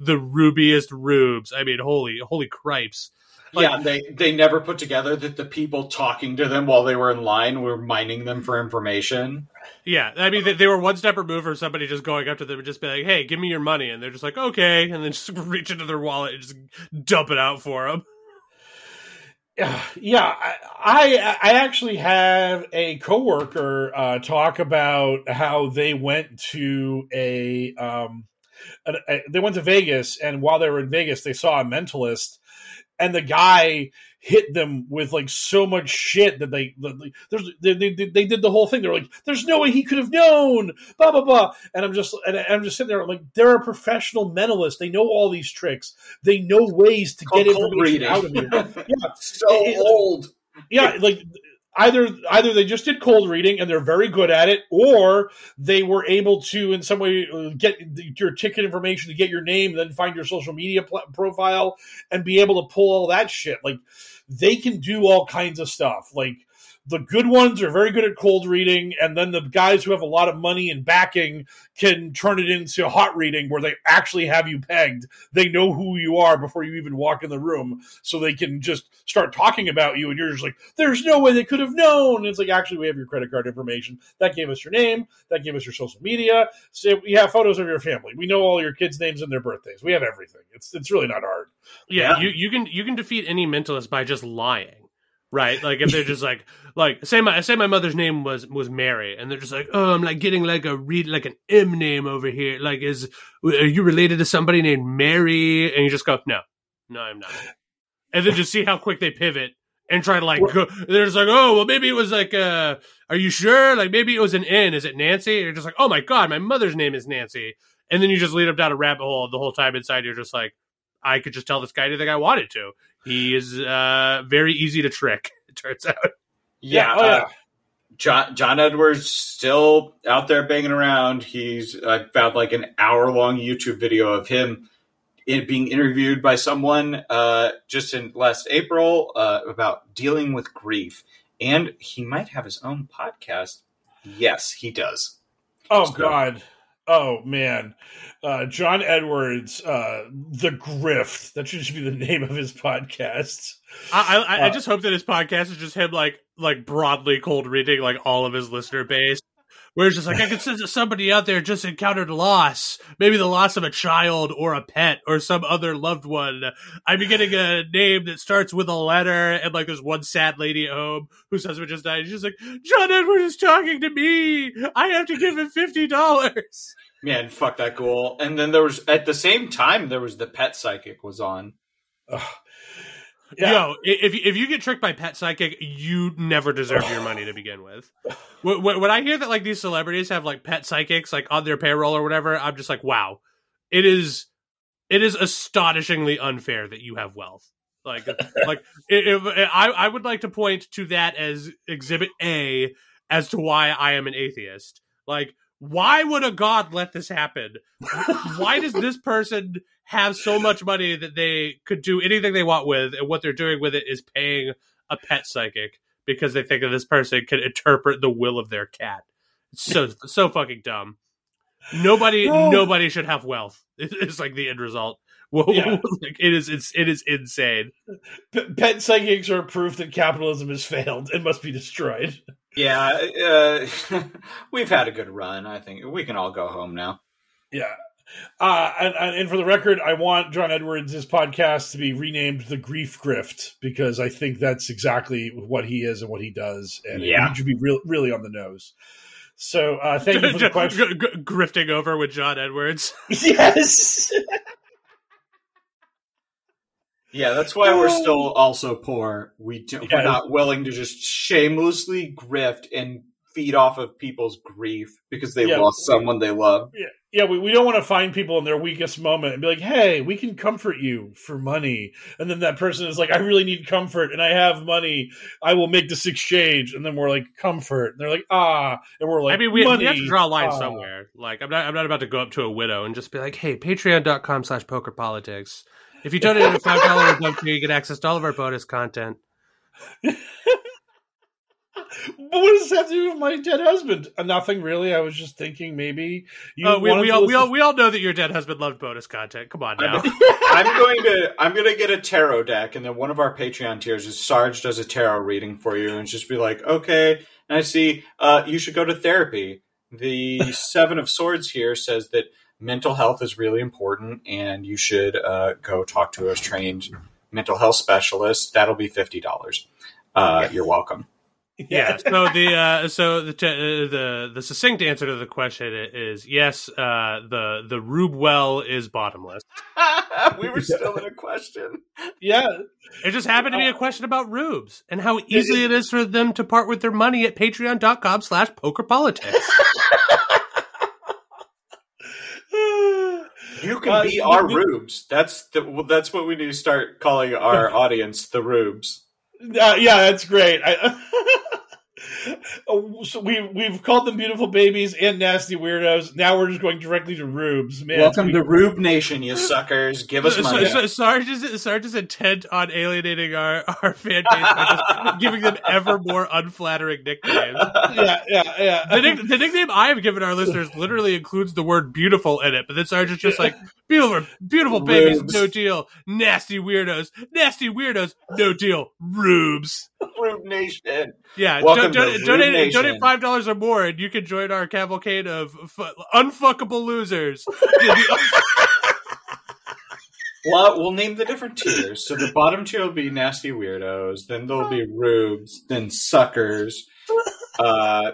the rubiest rubes." I mean, holy, holy cripes! Like- yeah, they they never put together that the people talking to them while they were in line were mining them for information. Yeah, I mean, they, they were one step removed from somebody just going up to them and just be like, "Hey, give me your money," and they're just like, "Okay," and then just *laughs* reach into their wallet and just dump it out for them. *sighs* yeah I, I actually have a coworker uh talk about how they went to a um a, a- they went to vegas and while they were in vegas they saw a mentalist and the guy hit them with like so much shit that they there's they, they, they did the whole thing. They're like there's no way he could have known! Blah blah blah. And i'm just and i'm just sitting there like they're a professional mentalist they know all these tricks. They know ways to get information reading. out of you. yeah. *laughs* So It- it- old. yeah, like either either they just did cold reading and they're very good at it, or they were able to in some way uh, get your ticket information to get your name, then find your social media pl- profile and be able to pull all that shit. Like they can do all kinds of stuff. Like the good ones are very good at cold reading, and then the guys who have a lot of money and backing can turn it into hot reading where they actually have you pegged. They know who you are before you even walk in the room, so they can just start talking about you, and you're just like, "There's no way they could have known." And it's like, actually, we have your credit card information. That gave us your name. That gave us your social media. So we have photos of your family. We know all your kids' names and their birthdays. We have everything. It's it's really not hard. Yeah, Yeah. you you can you can defeat any mentalist by just lying, right? Like if they're just like like say my say my mother's name was was Mary, and they're just like, oh, I'm like getting like a read like an M name over here. Like, is are you related to somebody named Mary? And you just go, no, no, I'm not. And then just see how quick they pivot and try to like go. They're just like, oh, well, maybe it was like, uh, are you sure? Like maybe it was an N. Is it Nancy? And you're just like, oh my god, my mother's name is Nancy. And then you just lead them down a rabbit hole the whole time inside. You're just like, I could just tell this guy anything I wanted to. He is uh, very easy to trick. It turns out. Yeah, oh, yeah. uh, John John Edwards still out there banging around. He's I found like an hour long YouTube video of him in, being interviewed by someone uh, just in last April uh, about dealing with grief, and he might have his own podcast. Yes, he does. Oh So- God. Oh man. Uh, John Edwards, uh, the grift. That should be the *laughs* name of his podcast. I, I, I Uh, just hope that his podcast is just him like like broadly cold reading like all of his listener base. Where it's just like I could sense that somebody out there just encountered loss, maybe the loss of a child or a pet or some other loved one. I'm getting a name that starts with a letter, and like there's one sad lady at home whose husband just died. She's like, John Edwards is talking to me. I have to give him fifty dollars. Man, fuck that goal. And then there was at the same time there was the pet psychic was on. Yeah. Yo, if if you get tricked by Pet Psychic, you never deserve your money to begin with. *laughs* When, when when I hear that like these celebrities have like pet psychics like on their payroll or whatever, I'm just like, wow, it is it is astonishingly unfair that you have wealth. Like *laughs* like if, if I I would like to point to that as Exhibit A as to why I am an atheist. Like why would a god let this happen? why does this person have so much money that they could do anything they want with, and what they're doing with it is paying a pet psychic because they think that this person can interpret the will of their cat. It's so so fucking dumb. Nobody No. nobody should have wealth. It's like the end result. Yeah. it is it's it is insane. P- pet psychics are proof that capitalism has failed and must be destroyed. Yeah, uh, *laughs* we've had a good run. I think we can all go home now. Yeah. Uh, and, and and for the record, I want John Edwards' podcast to be renamed The Grief Grift because I think that's exactly what he is and what he does. And Yeah. he should be real, really on the nose. So uh, thank you for the *laughs* question. G- g- grifting over with John Edwards. *laughs* yes. Yeah, that's why we're still also poor. We do, Yeah. we're not willing to just shamelessly grift and feed off of people's grief because they Yeah. lost someone they love. Yeah, yeah we, we don't want to find people in their weakest moment and be like, hey, we can comfort you for money. And then that person is like, I really need comfort and I have money. I will make this exchange. And then we're like, comfort. And they're like, ah. And we're like, I mean, we, money. we have to draw a line ah. somewhere. Like, I'm not, I'm not about to go up to a widow and just be like, "Hey, Patreon.com slash Poker Politics. If you donate a five dollar above tier, you get access to all of our bonus content." But what does that have to do with my dead husband? Uh, nothing really. I was just thinking maybe you. Oh, we, we all we all we all know that your dead husband loved bonus content. Come on now. I'm going to I'm going to get a tarot deck, and then one of our Patreon tiers is Sarge does a tarot reading for you, and just be like, okay. And I see uh, you should go to therapy. The *laughs* Seven of Swords here says that mental health is really important, and you should uh, go talk to a trained mental health specialist. That'll be fifty dollars. Uh, You're welcome. *laughs* yeah. So the uh, so the t- uh, the the succinct answer to the question is yes. Uh, the the Rube well is bottomless. *laughs* we were still in a question. Yeah. It just happened to be a *laughs* question about rubes and how easy it is for them to part with their money at patreon.com slash poker politics. You can Uh, be our you- rubes. That's the, well, that's what we need to start calling our *laughs* audience, the rubes. Uh, yeah, that's great. I, *laughs* *laughs* Oh, so we we've called them beautiful babies and nasty weirdos. Now we're just going directly to rubes. Man, Welcome to Rube Nation, you suckers. Give us So, money. so, Sarge, is, Sarge is intent on alienating our, our fan base by just giving them ever more unflattering nicknames. yeah, yeah, yeah. The, nick, the nickname I have given our listeners literally includes the word beautiful in it, but then Sarge is just like, beautiful, beautiful babies, Rubes. no deal. Nasty weirdos, nasty weirdos, no deal. Rubes. Rube Nation. Yeah, Welcome to donate, donate five dollars or more, and you can join our cavalcade of f- unfuckable losers. *laughs* *laughs* Well, we'll name the different tiers. So the bottom tier will be nasty weirdos. Then there'll be rubes. Then suckers. Uh,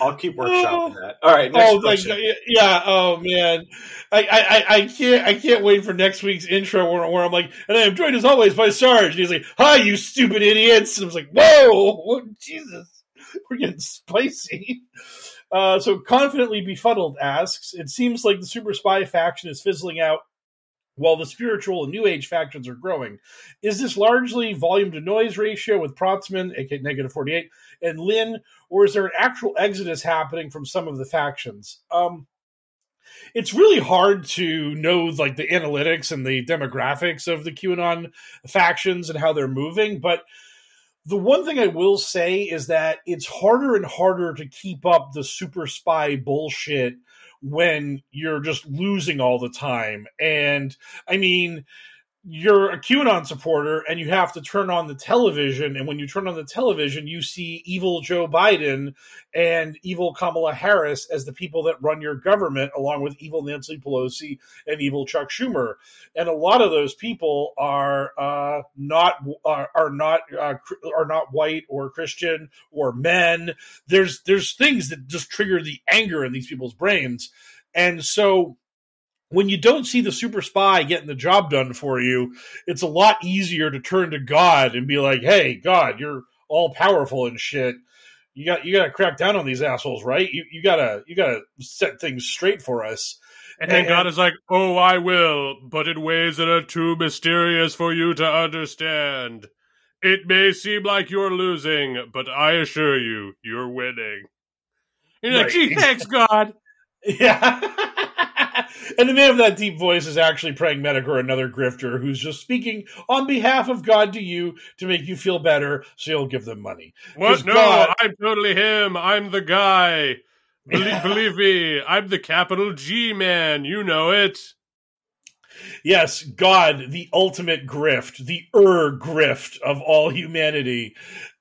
I'll keep workshopping that. All right. Next oh, like, question. yeah. Oh man, I, I, I- can't, I can't wait for next week's intro where, where I'm like, and I am joined as always by Sarge. And he's like, "Hi, you stupid idiots!" And I was like, "Whoa, *laughs* what, Jesus, we're getting spicy." Uh, so confidently befuddled asks, "It seems like the super spy faction is fizzling out. while the spiritual and new age factions are growing. Is this largely volume to noise ratio with Protzman, aka negative 48, and Lynn, or is there an actual exodus happening from some of the factions? Um, it's really hard to know like the analytics and the demographics of the QAnon factions and how they're moving, but the one thing I will say is that it's harder and harder to keep up the super spy bullshit when you're just losing all the time. And I mean, you're a QAnon supporter and you have to turn on the television. And when you turn on the television, you see evil Joe Biden and evil Kamala Harris as the people that run your government, along with evil Nancy Pelosi and evil Chuck Schumer. And a lot of those people are uh, not are, are not uh, are not white or Christian or men. There's there's things that just trigger the anger in these people's brains, and so when you don't see the super spy getting the job done for you, it's a lot easier to turn to God and be like, "Hey, God, you're all powerful and shit. You got you got to crack down on these assholes, right? You you gotta you gotta set things straight for us." And then God is like, "Oh, I will, but in ways that are too mysterious for you to understand. It may seem like you're losing, but I assure you, you're winning." And you're like, "Gee, thanks, God." Yeah. *laughs* and the man of that deep voice is actually praying medic or another grifter who's just speaking on behalf of God to you to make you feel better, so you'll give them money. What? No, God- I'm totally him. I'm the guy. Believe, *laughs* believe me, I'm the capital G man. You know it. Yes, God, the ultimate grift, the ur grift of all humanity.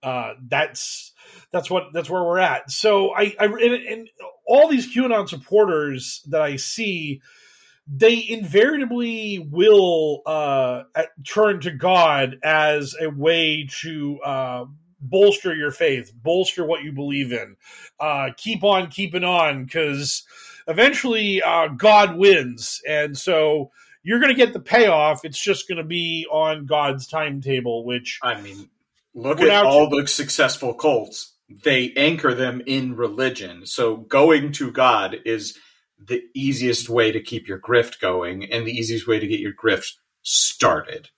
Uh, that's that's what that's where we're at. So I, I and, and all these QAnon supporters that I see, they invariably will uh, at- turn to God as a way to uh, bolster your faith, bolster what you believe in, uh, keep on keeping on, because eventually uh, God wins, and so you're going to get the payoff. It's just going to be on God's timetable, which I mean, look at all the successful cults. They anchor them in religion. So going to God is the easiest way to keep your grift going and the easiest way to get your grift started.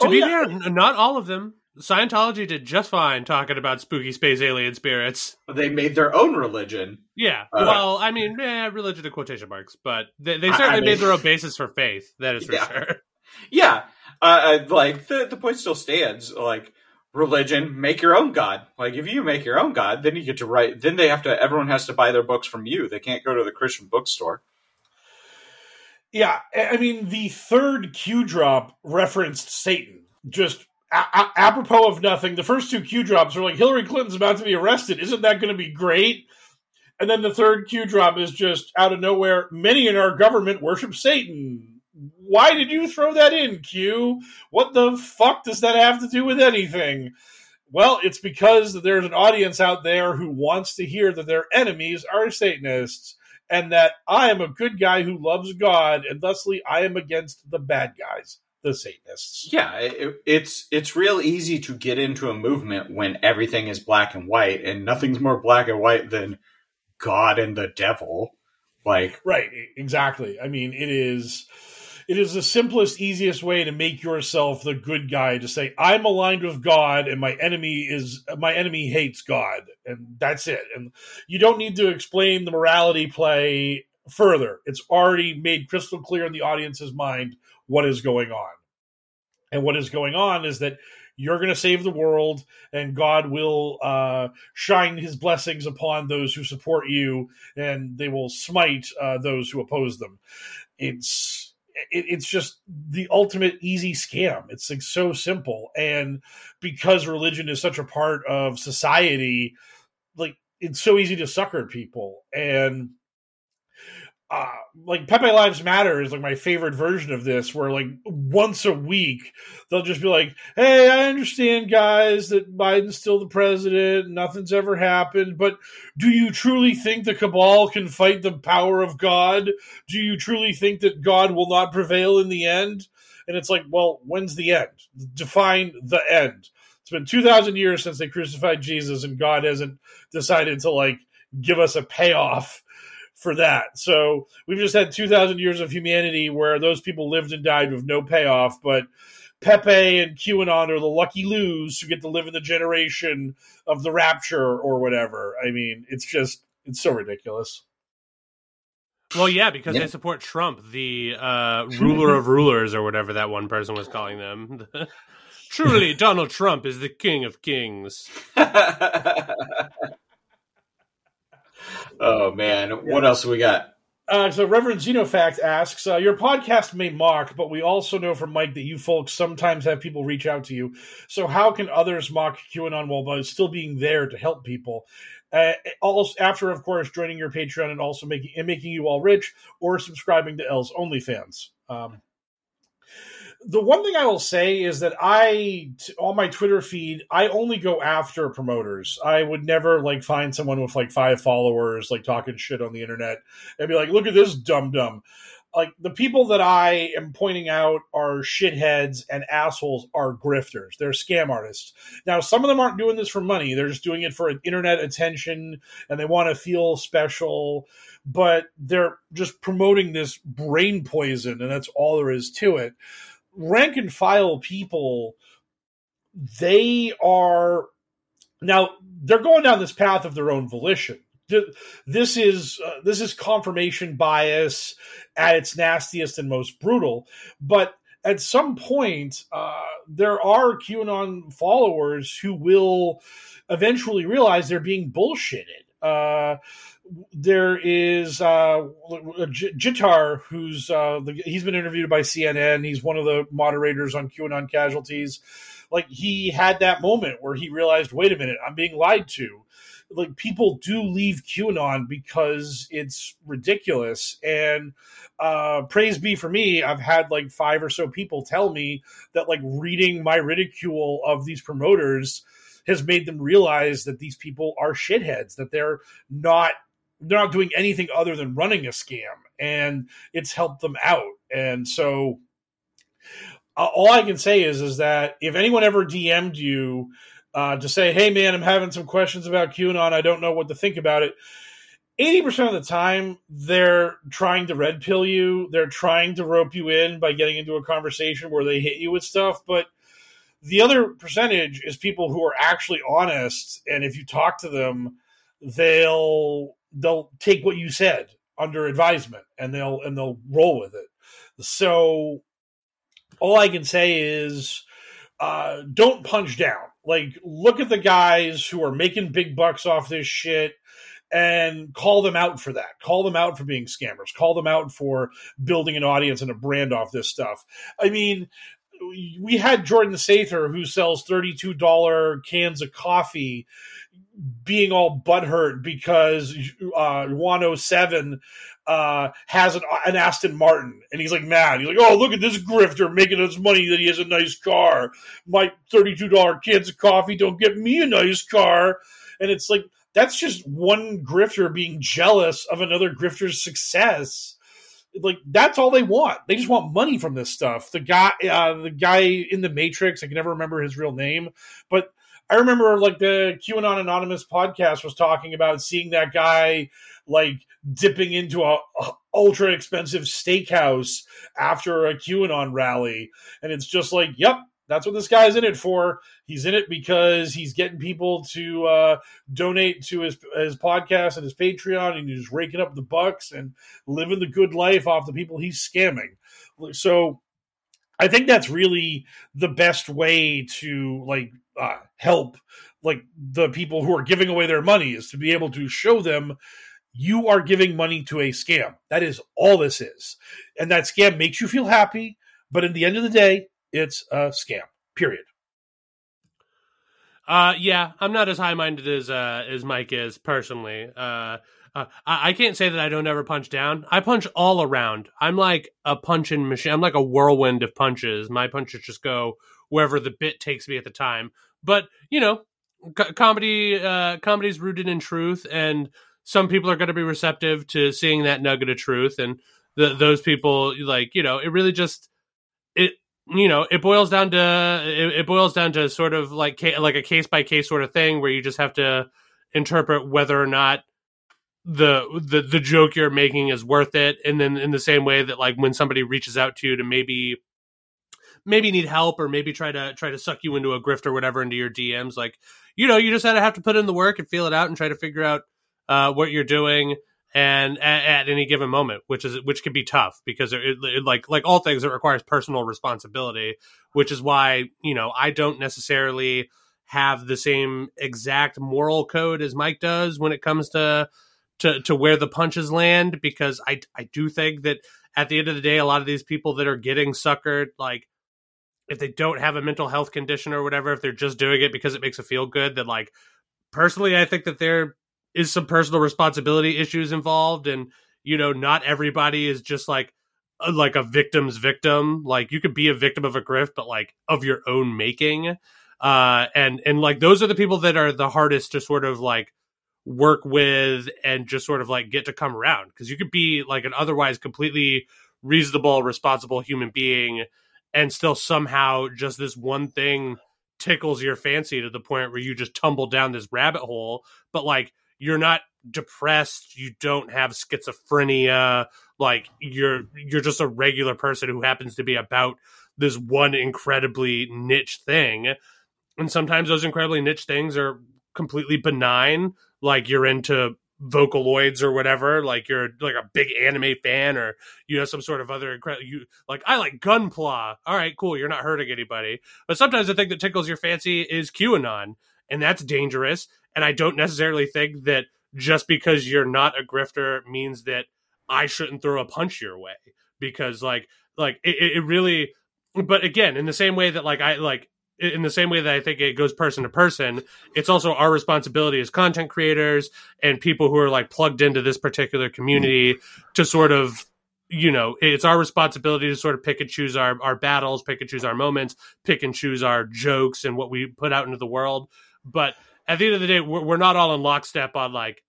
To Oh, be yeah. fair, n- not all of them. Scientology did just fine talking about spooky space alien spirits. They made their own religion. Yeah. Uh, well, I mean, eh, religion in quotation marks, but they, they certainly I mean- made their own basis for faith. That is for *laughs* Yeah. sure. Yeah, uh, uh, like the the point still stands. Like religion, make your own god. Like if you make your own god, then you get to write. Then they have to. Everyone has to buy their books from you. They can't go to the Christian bookstore. Yeah, I mean, the third Q drop referenced Satan. Just a- apropos of nothing. The first two Q drops are like Hillary Clinton's about to be arrested. Isn't that going to be great? And then the third Q drop is just out of nowhere. Many in our government worship Satan. Why did you throw that in, Q? What the fuck does that have to do with anything? Well, it's because there's an audience out there who wants to hear that their enemies are Satanists and that I am a good guy who loves God, and thusly I am against the bad guys, the Satanists. Yeah, it, it's it's real easy to get into a movement when everything is black and white, and nothing's more black and white than God and the devil. Like Right, exactly. I mean, it is it is the simplest, easiest way to make yourself the good guy to say, I'm aligned with God and my enemy is my enemy hates God. And that's it. And you don't need to explain the morality play further. It's already made crystal clear in the audience's mind what is going on. And what is going on is that you're going to save the world and God will uh, shine his blessings upon those who support you and they will smite uh, those who oppose them. It's it, it's just the ultimate easy scam. It's like so simple, and because religion is such a part of society, like it's so easy to sucker people and. Uh, like Pepe Lives Matter is like my favorite version of this, where like once a week they'll just be like, "Hey, I understand, guys, that Biden's still the president, nothing's ever happened, but do you truly think the cabal can fight the power of God? Do you truly think that God will not prevail in the end? And it's like, well, when's the end? Define the end. It's been 2,000 years since they crucified Jesus, and God hasn't decided to like give us a payoff for that. So we've just had 2,000 years of humanity where those people lived and died with no payoff, but Pepe and QAnon are the lucky loos who get to live in the generation of the rapture or whatever. I mean, it's just, it's so ridiculous. Well, yeah, because Yeah. they support Trump, the uh, ruler of rulers, or whatever that one person was calling them. *laughs* Truly, Donald Trump is the king of kings. *laughs* oh man, what else we got? Uh, so Reverend Xenofact asks, uh, your podcast may mock, but we also know from Mike that you folks sometimes have people reach out to you. So how can others mock QAnon while by still being there to help people? Uh, also, after, of course, joining your Patreon and also making and making you all rich, or subscribing to L's OnlyFans. Um, the one thing I will say is that I on my Twitter feed, I only go after promoters. I would never like find someone with like five followers, like talking shit on the internet, and be like, "Look at this dumb dumb." Like the people that I am pointing out are shitheads and assholes are grifters. They're scam artists. Now, some of them aren't doing this for money. They're just doing it for internet attention and they want to feel special, but they're just promoting this brain poison and that's all there is to it rank and file people, they are now they're going down this path of their own volition. This is uh, this is confirmation bias at its nastiest and most brutal. But at some point, uh, there are QAnon followers who will eventually realize they're being bullshitted. Uh, there is uh, Jitarth, who's uh, the, he's been interviewed by CNN. He's one of the moderators on QAnon Casualties. Like he had that moment where he realized, wait a minute, I'm being lied to. Like people do leave QAnon because it's ridiculous. And uh, praise be for me, I've had like five or so people tell me that like reading my ridicule of these promoters has made them realize that these people are shitheads, that they're not they're not doing anything other than running a scam and it's helped them out. And so uh, all i can say is is that if anyone ever dm'd you uh, to say hey man i'm having some questions about qanon i don't know what to think about it 80% of the time they're trying to red pill you they're trying to rope you in by getting into a conversation where they hit you with stuff but the other percentage is people who are actually honest and if you talk to them they'll they'll take what you said under advisement and they'll and they'll roll with it. So all i can say is uh, don't punch down. Like look at the guys who are making big bucks off this shit and call them out for that. Call them out for being scammers. Call them out for building an audience and a brand off this stuff. I mean we had jordan sather who sells $32 cans of coffee being all butthurt because uh, 107 uh, has an, an Aston Martin, and he's like mad. He's like, "Oh, look at this grifter making us money that he has a nice car. My thirty-two dollar cans of coffee don't get me a nice car." And it's like that's just one grifter being jealous of another grifter's success. Like that's all they want. They just want money from this stuff. The guy, uh, the guy in the Matrix, I can never remember his real name, but I remember like the QAnon Anonymous podcast was talking about seeing that guy like dipping into a, a ultra expensive steakhouse after a QAnon rally, and it's just like, yep, that's what this guy's in it for. He's in it because he's getting people to uh, donate to his his podcast and his Patreon, and he's raking up the bucks and living the good life off the people he's scamming. So I think that's really the best way to like uh, help like the people who are giving away their money is to be able to show them you are giving money to a scam. That is all this is. And that scam makes you feel happy, but at the end of the day, it's a scam. Period. Uh, yeah, I'm not as high minded as uh, as Mike is personally. Uh, uh, I, I can't say that I don't ever punch down. I punch all around. I'm like a punching machine. I'm like a whirlwind of punches. My punches just go wherever the bit takes me at the time. But you know, co- comedy uh, comedy's rooted in truth, and some people are going to be receptive to seeing that nugget of truth, and the, those people, like you know, it really just it you know it boils down to it, it boils down to sort of like like a case by case sort of thing where you just have to interpret whether or not the the the joke you're making is worth it. And then in the same way that like when somebody reaches out to you to maybe maybe need help or maybe try to try to suck you into a grift or whatever into your DMs like you know you just had to have to put in the work and feel it out and try to figure out uh, what you're doing and at, at, any given moment which is which can be tough because it, it, like like all things it requires personal responsibility which is why you know I don't necessarily have the same exact moral code as Mike does when it comes to to to where the punches land because I I do think that at the end of the day, a lot of these people that are getting suckered, like if they don't have a mental health condition or whatever, if they're just doing it because it makes it feel good, then like personally, I think that there is some personal responsibility issues involved, and you know, not everybody is just like like a victim's victim. Like you could be a victim of a grift, but like of your own making. Uh, and and like those are the people that are the hardest to sort of like work with and just sort of like get to come around because you could be like an otherwise completely reasonable responsible human being and still somehow just this one thing tickles your fancy to the point where you just tumble down this rabbit hole but like you're not depressed you don't have schizophrenia like you're you're just a regular person who happens to be about this one incredibly niche thing. And sometimes those incredibly niche things are completely benign like you're into vocaloids or whatever like you're like a big anime fan or you have some sort of other incredible you like i like gunpla. All right cool you're not hurting anybody. But sometimes the thing that tickles your fancy is qanon and that's dangerous and i don't necessarily think that just because you're not a grifter means that i shouldn't throw a punch your way because like like it, it really but again in the same way that like i like in the same way that I think it goes person to person, it's also our responsibility as content creators and people who are like plugged into this particular community to sort of you know it's our responsibility to sort of pick and choose our, our battles pick and choose our moments pick and choose our jokes and what we put out into the world. But at the end of the day we're, we're not all in lockstep on like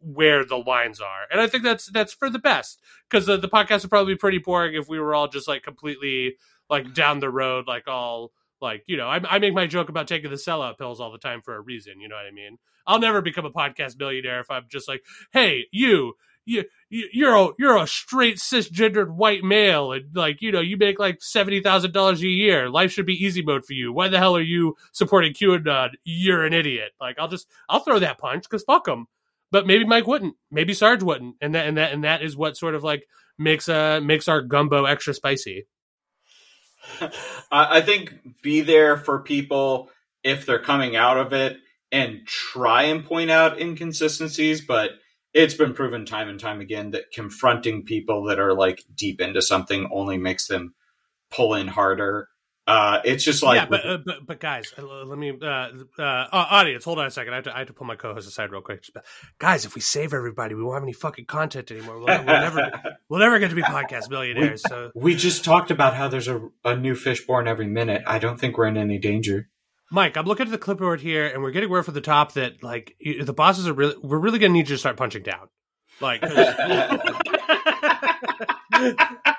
where the lines are. And i think that's that's for the best because the, the podcast would probably be pretty boring if we were all just like completely like down the road like all like, you know, I, I make my joke about taking the sellout pills all the time for a reason. You know what I mean? I'll never become a podcast millionaire if I'm just like, hey, you, you, you're a you're a straight cisgendered white male, and like you know, you make like seventy thousand dollars a year. Life should be easy mode for you. Why the hell are you supporting QAnon? You're an idiot. Like I'll just I'll throw that punch because fuck them. But maybe Mike wouldn't. Maybe Sarge wouldn't, and that and that and that is what sort of like makes uh makes our gumbo extra spicy. *laughs* I think be there for people if they're coming out of it and try and point out inconsistencies, but it's been proven time and time again that confronting people that are like deep into something only makes them pull in harder uh, it's just like, yeah, but, uh, but, but guys, let me, uh, uh, audience, hold on a second. I have to, I have to pull my co-host aside real quick. guys, if we save everybody, we won't have any fucking content anymore. We'll, we'll never, *laughs* we'll never get to be podcast millionaires. We, so we just talked about how there's a, a new fish born every minute. I don't think we're in any danger. Mike, I'm looking at the clipboard here, and we're getting word from the top that like the bosses are really, we're really going to need you to start punching down, like. *laughs* *laughs*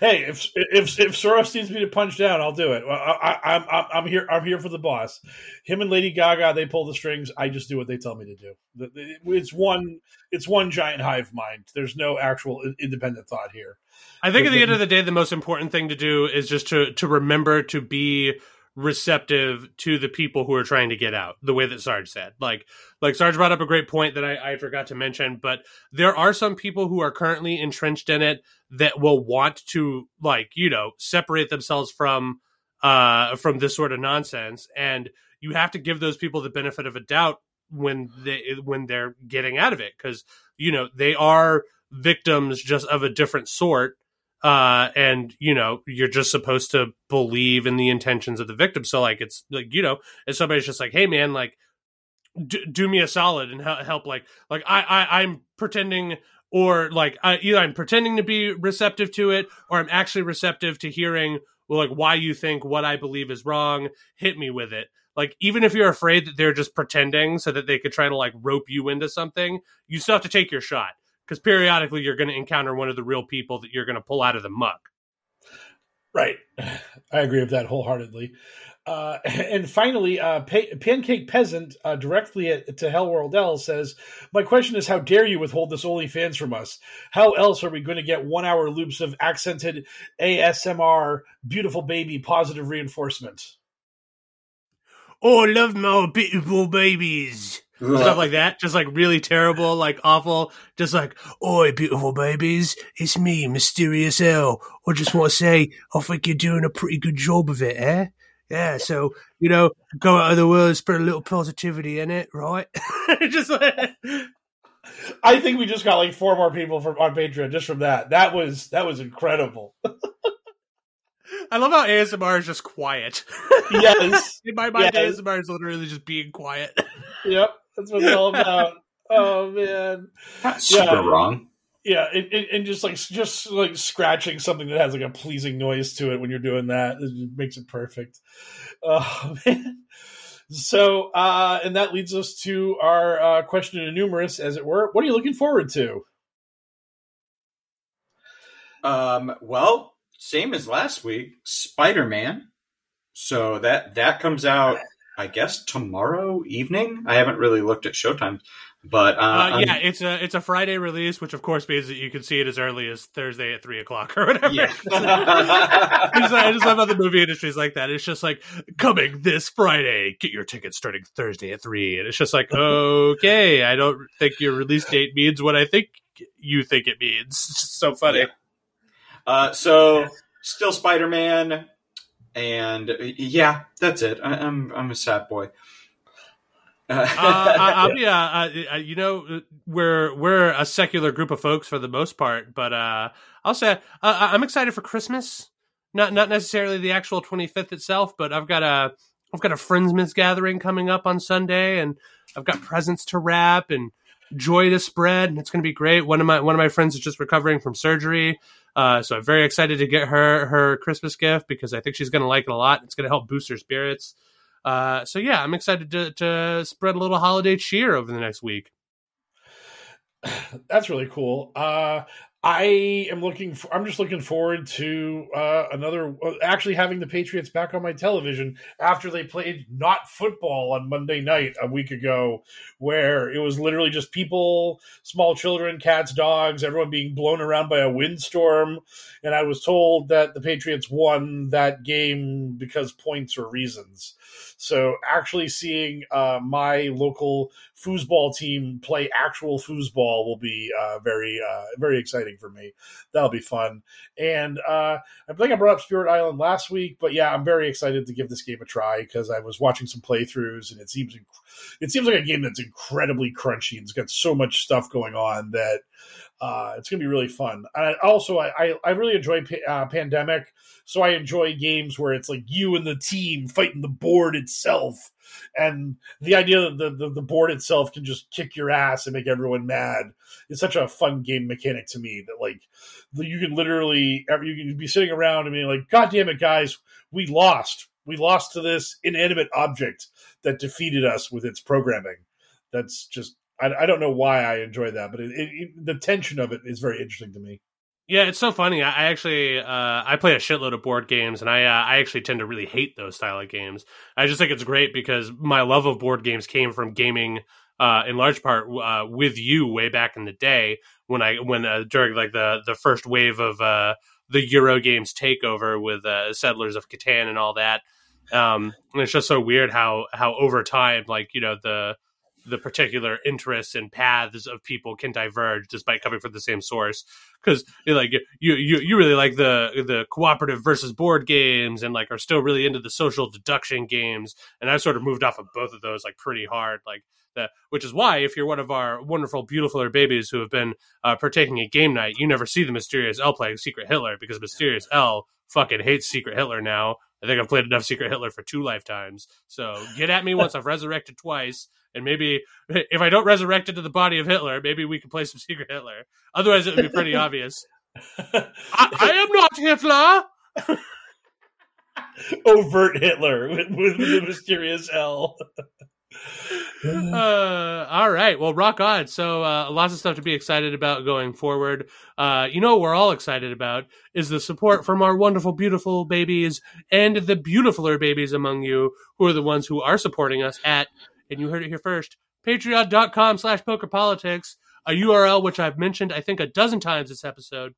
hey, if if if Soros needs me to punch down, I'll do it. I, I, I'm I'm here. I'm here for the boss. Him and Lady Gaga, they pull the strings. I just do what they tell me to do. It's one. It's one giant hive mind. There's no actual independent thought here. I think at the end of the day, the most important thing to do is just to to remember to be receptive to the people who are trying to get out the way that sarge said. Like like sarge brought up a great point that I, I forgot to mention but there are some people who are currently entrenched in it that will want to like you know separate themselves from uh from this sort of nonsense. And you have to give those people the benefit of a doubt when they when they're getting out of it because you know they are victims just of a different sort uh, and you know you're just supposed to believe in the intentions of the victim. So like it's like you know, if somebody's just like, hey man, like d- do me a solid and help, like like I, I I'm pretending or like I, either I'm pretending to be receptive to it or I'm actually receptive to hearing well, like why you think what I believe is wrong. Hit me with it. Like even if you're afraid that they're just pretending so that they could try to like rope you into something, you still have to take your shot because periodically you're going to encounter one of the real people that you're going to pull out of the muck. Right. *sighs* I agree with that wholeheartedly. Uh, *laughs* and finally, uh, pa- Pancake Peasant uh, directly at, to Hellworld L says, "My question is, how dare you withhold this only fans from us? How else are we going to get one-hour loops of accented ASMR, beautiful baby, positive reinforcement?" Oh, I love my beautiful babies. Stuff like that, just like really terrible, like awful, just like, "Oi, beautiful babies, it's me, Mysterious L. I just want to say, I think you're doing a pretty good job of it, eh? Yeah, so you know, go out of the world, spread a little positivity in it, right? *laughs* just like, I think we just got like four more people from on Patreon just from that. That was that was incredible. *laughs* I love how ASMR is just quiet. Yes. *laughs* In my mind, Yes. ASMR is literally just being quiet. yep, that's what it's all *laughs* about. Oh man, Not super Yeah. wrong. yeah, and, and, and just like just like scratching something that has like a pleasing noise to it when you're doing that it makes it perfect. Oh *laughs* man. So, uh, and that leads us to our uh, question and numerous, as it were. What are you looking forward to? Um, well, same as last week, Spider Man. So that that comes out, I guess, tomorrow evening. I haven't really looked at Showtime, but uh, Uh, I'm- yeah, it's a it's a Friday release, which of course means that you can see it as early as Thursday at three o'clock or whatever. Yeah. *laughs* I just, I just love how the movie industry is like that. It's just like coming this Friday. Get your tickets starting Thursday at three, and it's just like okay, I don't think your release date means what I think you think it means. *laughs* It's just so funny. Yeah. Uh, so still Spider Man, and yeah, that's it. I, I'm I'm a sad boy. uh, *laughs* I, I'll be, uh, uh, you know, we're we're a secular group of folks for the most part, but uh, I'll say uh, I- I'm excited for Christmas. Not not necessarily the actual 25th itself, but I've got a I've got a friendsmas gathering coming up on Sunday, and I've got presents to wrap and joy to spread, and it's going to be great. One of my one of my friends is just recovering from surgery, uh, so I'm very excited to get her her Christmas gift because I think she's going to like it a lot. It's going to help boost her spirits. Uh, so yeah, I'm excited to, to spread a little holiday cheer over the next week. *sighs* That's really cool. Uh, I am looking. For, I'm just looking forward to uh, another. uh, Actually, having the Patriots back on my television after they played not football on Monday night a week ago, where it was literally just people, small children, cats, dogs, everyone being blown around by a windstorm. And I was told that the Patriots won that game because points or reasons. So actually seeing uh, my local foosball team play actual foosball will be uh, very uh, very exciting for me. That'll be fun. And uh, I think I brought up Spirit Island last week, but yeah, I'm very excited to give this game a try because I was watching some playthroughs and it seems inc- it seems like a game that's incredibly crunchy and it's got so much stuff going on that uh, it's going to be really fun. I, also, I, I, I really enjoy pa- uh, Pandemic, so I enjoy games where it's like you and the team fighting the board itself, and the idea that the, the, the board itself can just kick your ass and make everyone mad is such a fun game mechanic to me that like you can literally you can be sitting around and being like, God damn it, guys, we lost. We lost to this inanimate object that defeated us with its programming. That's just I, I don't know why I enjoy that, but it, it, it- the tension of it is very interesting to me. Yeah, it's so funny. I, actually uh, I play a shitload of board games, and I uh, I actually tend to really hate those style of games. I just think it's great because my love of board games came from gaming. Uh, in large part uh, with you way back in the day when I when uh, during like the the first wave of uh, the Euro games takeover with Settlers of Catan and all that. Um, and it's just so weird how how over time like you know the the particular interests and paths of people can diverge despite coming from the same source. Because like you, you you really like the the cooperative versus board games and like are still really into the social deduction games. And I've sort of moved off of both of those like pretty hard like that which is why if you're one of our wonderful beautiful babies who have been uh, partaking at game night you never see the mysterious L playing Secret Hitler because mysterious L fucking hates Secret Hitler now. I think I've played enough Secret Hitler for two lifetimes. So get at me once I've resurrected twice and maybe if I don't resurrect into the body of Hitler, maybe we can play some Secret Hitler. Otherwise, it would be pretty *laughs* obvious. I, I am not Hitler. *laughs* Overt Hitler with, with the mysterious L. uh, all right. Well, rock on. So, uh, lots of stuff to be excited about going forward. Uh, you know what we're all excited about is the support from our wonderful, beautiful babies and the beautifuler babies among you who are the ones who are supporting us at, and you heard it here first, patreon.com slash pokerpolitics, a URL which I've mentioned, I think, a dozen times this episode.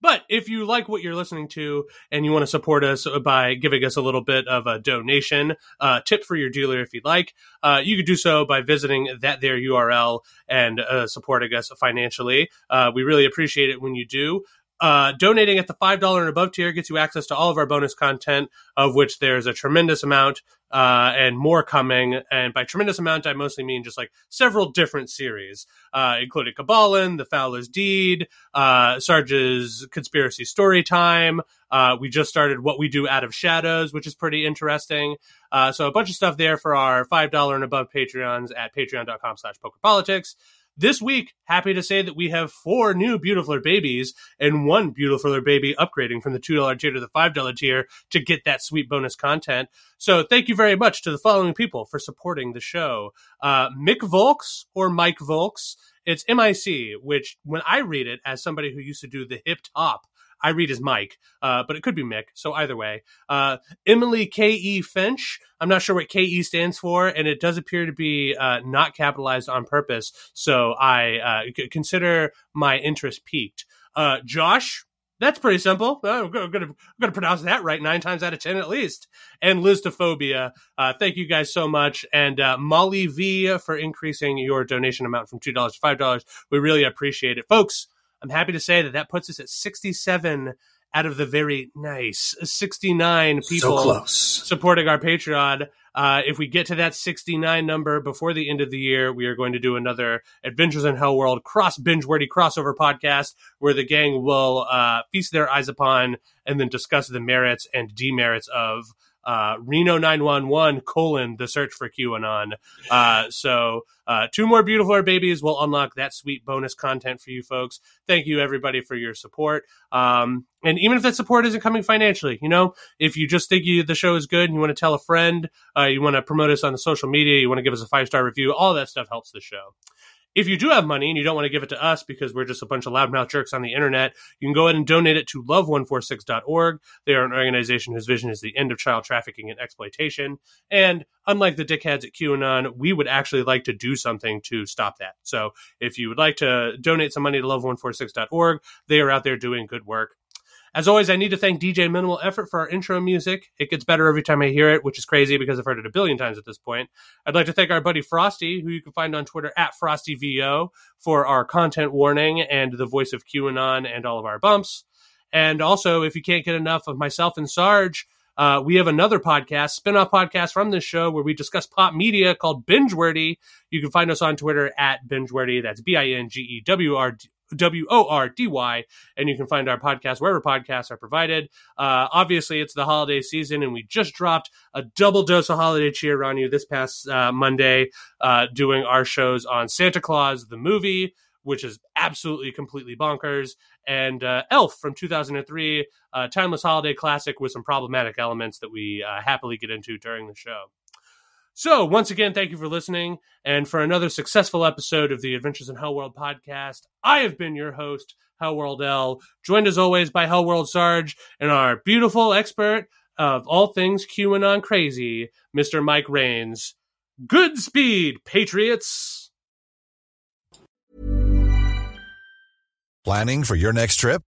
But if you like what you're listening to and you want to support us by giving us a little bit of a donation, uh, tip for your dealer if you'd like, uh, you could do so by visiting that there URL and uh, supporting us financially. Uh, we really appreciate it when you do. Uh, donating at the $5 and above tier gets you access to all of our bonus content, of which there's a tremendous amount uh, and more coming. And by tremendous amount, I mostly mean just like several different series, uh, including Cabalin, The Fowler's Deed, uh, Sarge's Conspiracy Story Time. Uh, we just started What We Do Out of Shadows, which is pretty interesting. Uh, so a bunch of stuff there for our $5 and above Patreons at patreon.com slash pokerpolitics. This week, happy to say that we have four new Beautifuler babies and one Beautifuler baby upgrading from the $2 tier to the $5 tier to get that sweet bonus content. So thank you very much to the following people for supporting the show. Uh, Mick Volks or Mike Volks. It's MIC, which when I read it as somebody who used to do the hip hop I read as Mike, uh, but it could be Mick. So either way, uh, Emily K E Finch. I'm not sure what K E stands for, and it does appear to be uh, not capitalized on purpose. So I uh, consider my interest piqued. Uh, Josh. That's pretty simple. Uh, I'm going to pronounce that right nine times out of ten at least. And Listophobia, uh, thank you guys so much. And uh, Molly V for increasing your donation amount from $2 to $5. We really appreciate it. Folks, I'm happy to say that that puts us at 67 out of the very nice 69 people So close. supporting our Patreon. Uh, if we get to that 69 number before the end of the year, we are going to do another Adventures in Hell World cross binge worthy crossover podcast where the gang will uh, feast their eyes upon and then discuss the merits and demerits of uh, Reno 911 colon the search for QAnon. Uh, so uh, two more beautiful babies will unlock that sweet bonus content for you folks. Thank you everybody for your support. Um, and even if that support isn't coming financially, you know, if you just think you, the show is good and you want to tell a friend, uh, you want to promote us on the social media, you want to give us a five star review, all that stuff helps the show. If you do have money and you don't want to give it to us because we're just a bunch of loudmouth jerks on the internet, you can go ahead and donate it to love146.org. They are an organization whose vision is the end of child trafficking and exploitation. And unlike the dickheads at QAnon, we would actually like to do something to stop that. So if you would like to donate some money to love146.org, they are out there doing good work. As always, I need to thank DJ Minimal Effort for our intro music. It gets better every time I hear it, which is crazy because I've heard it a billion times at this point. I'd like to thank our buddy Frosty, who you can find on Twitter at FrostyVO, for our content warning and the voice of QAnon and all of our bumps. And also, if you can't get enough of myself and Sarge, uh, we have another podcast, spin-off podcast from this show where we discuss pop media called Bingewordy. You can find us on Twitter at Bingewordy. That's B-I-N-G-E-W-R W O R D Y, and you can find our podcast wherever podcasts are provided. Uh, obviously, it's the holiday season, and we just dropped a double dose of holiday cheer on you this past uh, Monday, uh, doing our shows on Santa Claus the movie, which is absolutely completely bonkers, and uh, Elf from 2003, a timeless holiday classic with some problematic elements that we uh, happily get into during the show. So, once again, thank you for listening. And for another successful episode of the Adventures in Hell World podcast, I have been your host, Hellworld L, joined as always by Hellworld Sarge and our beautiful expert of all things QAnon crazy, Mr. Mike Rains. Good speed, Patriots! Planning for your next trip?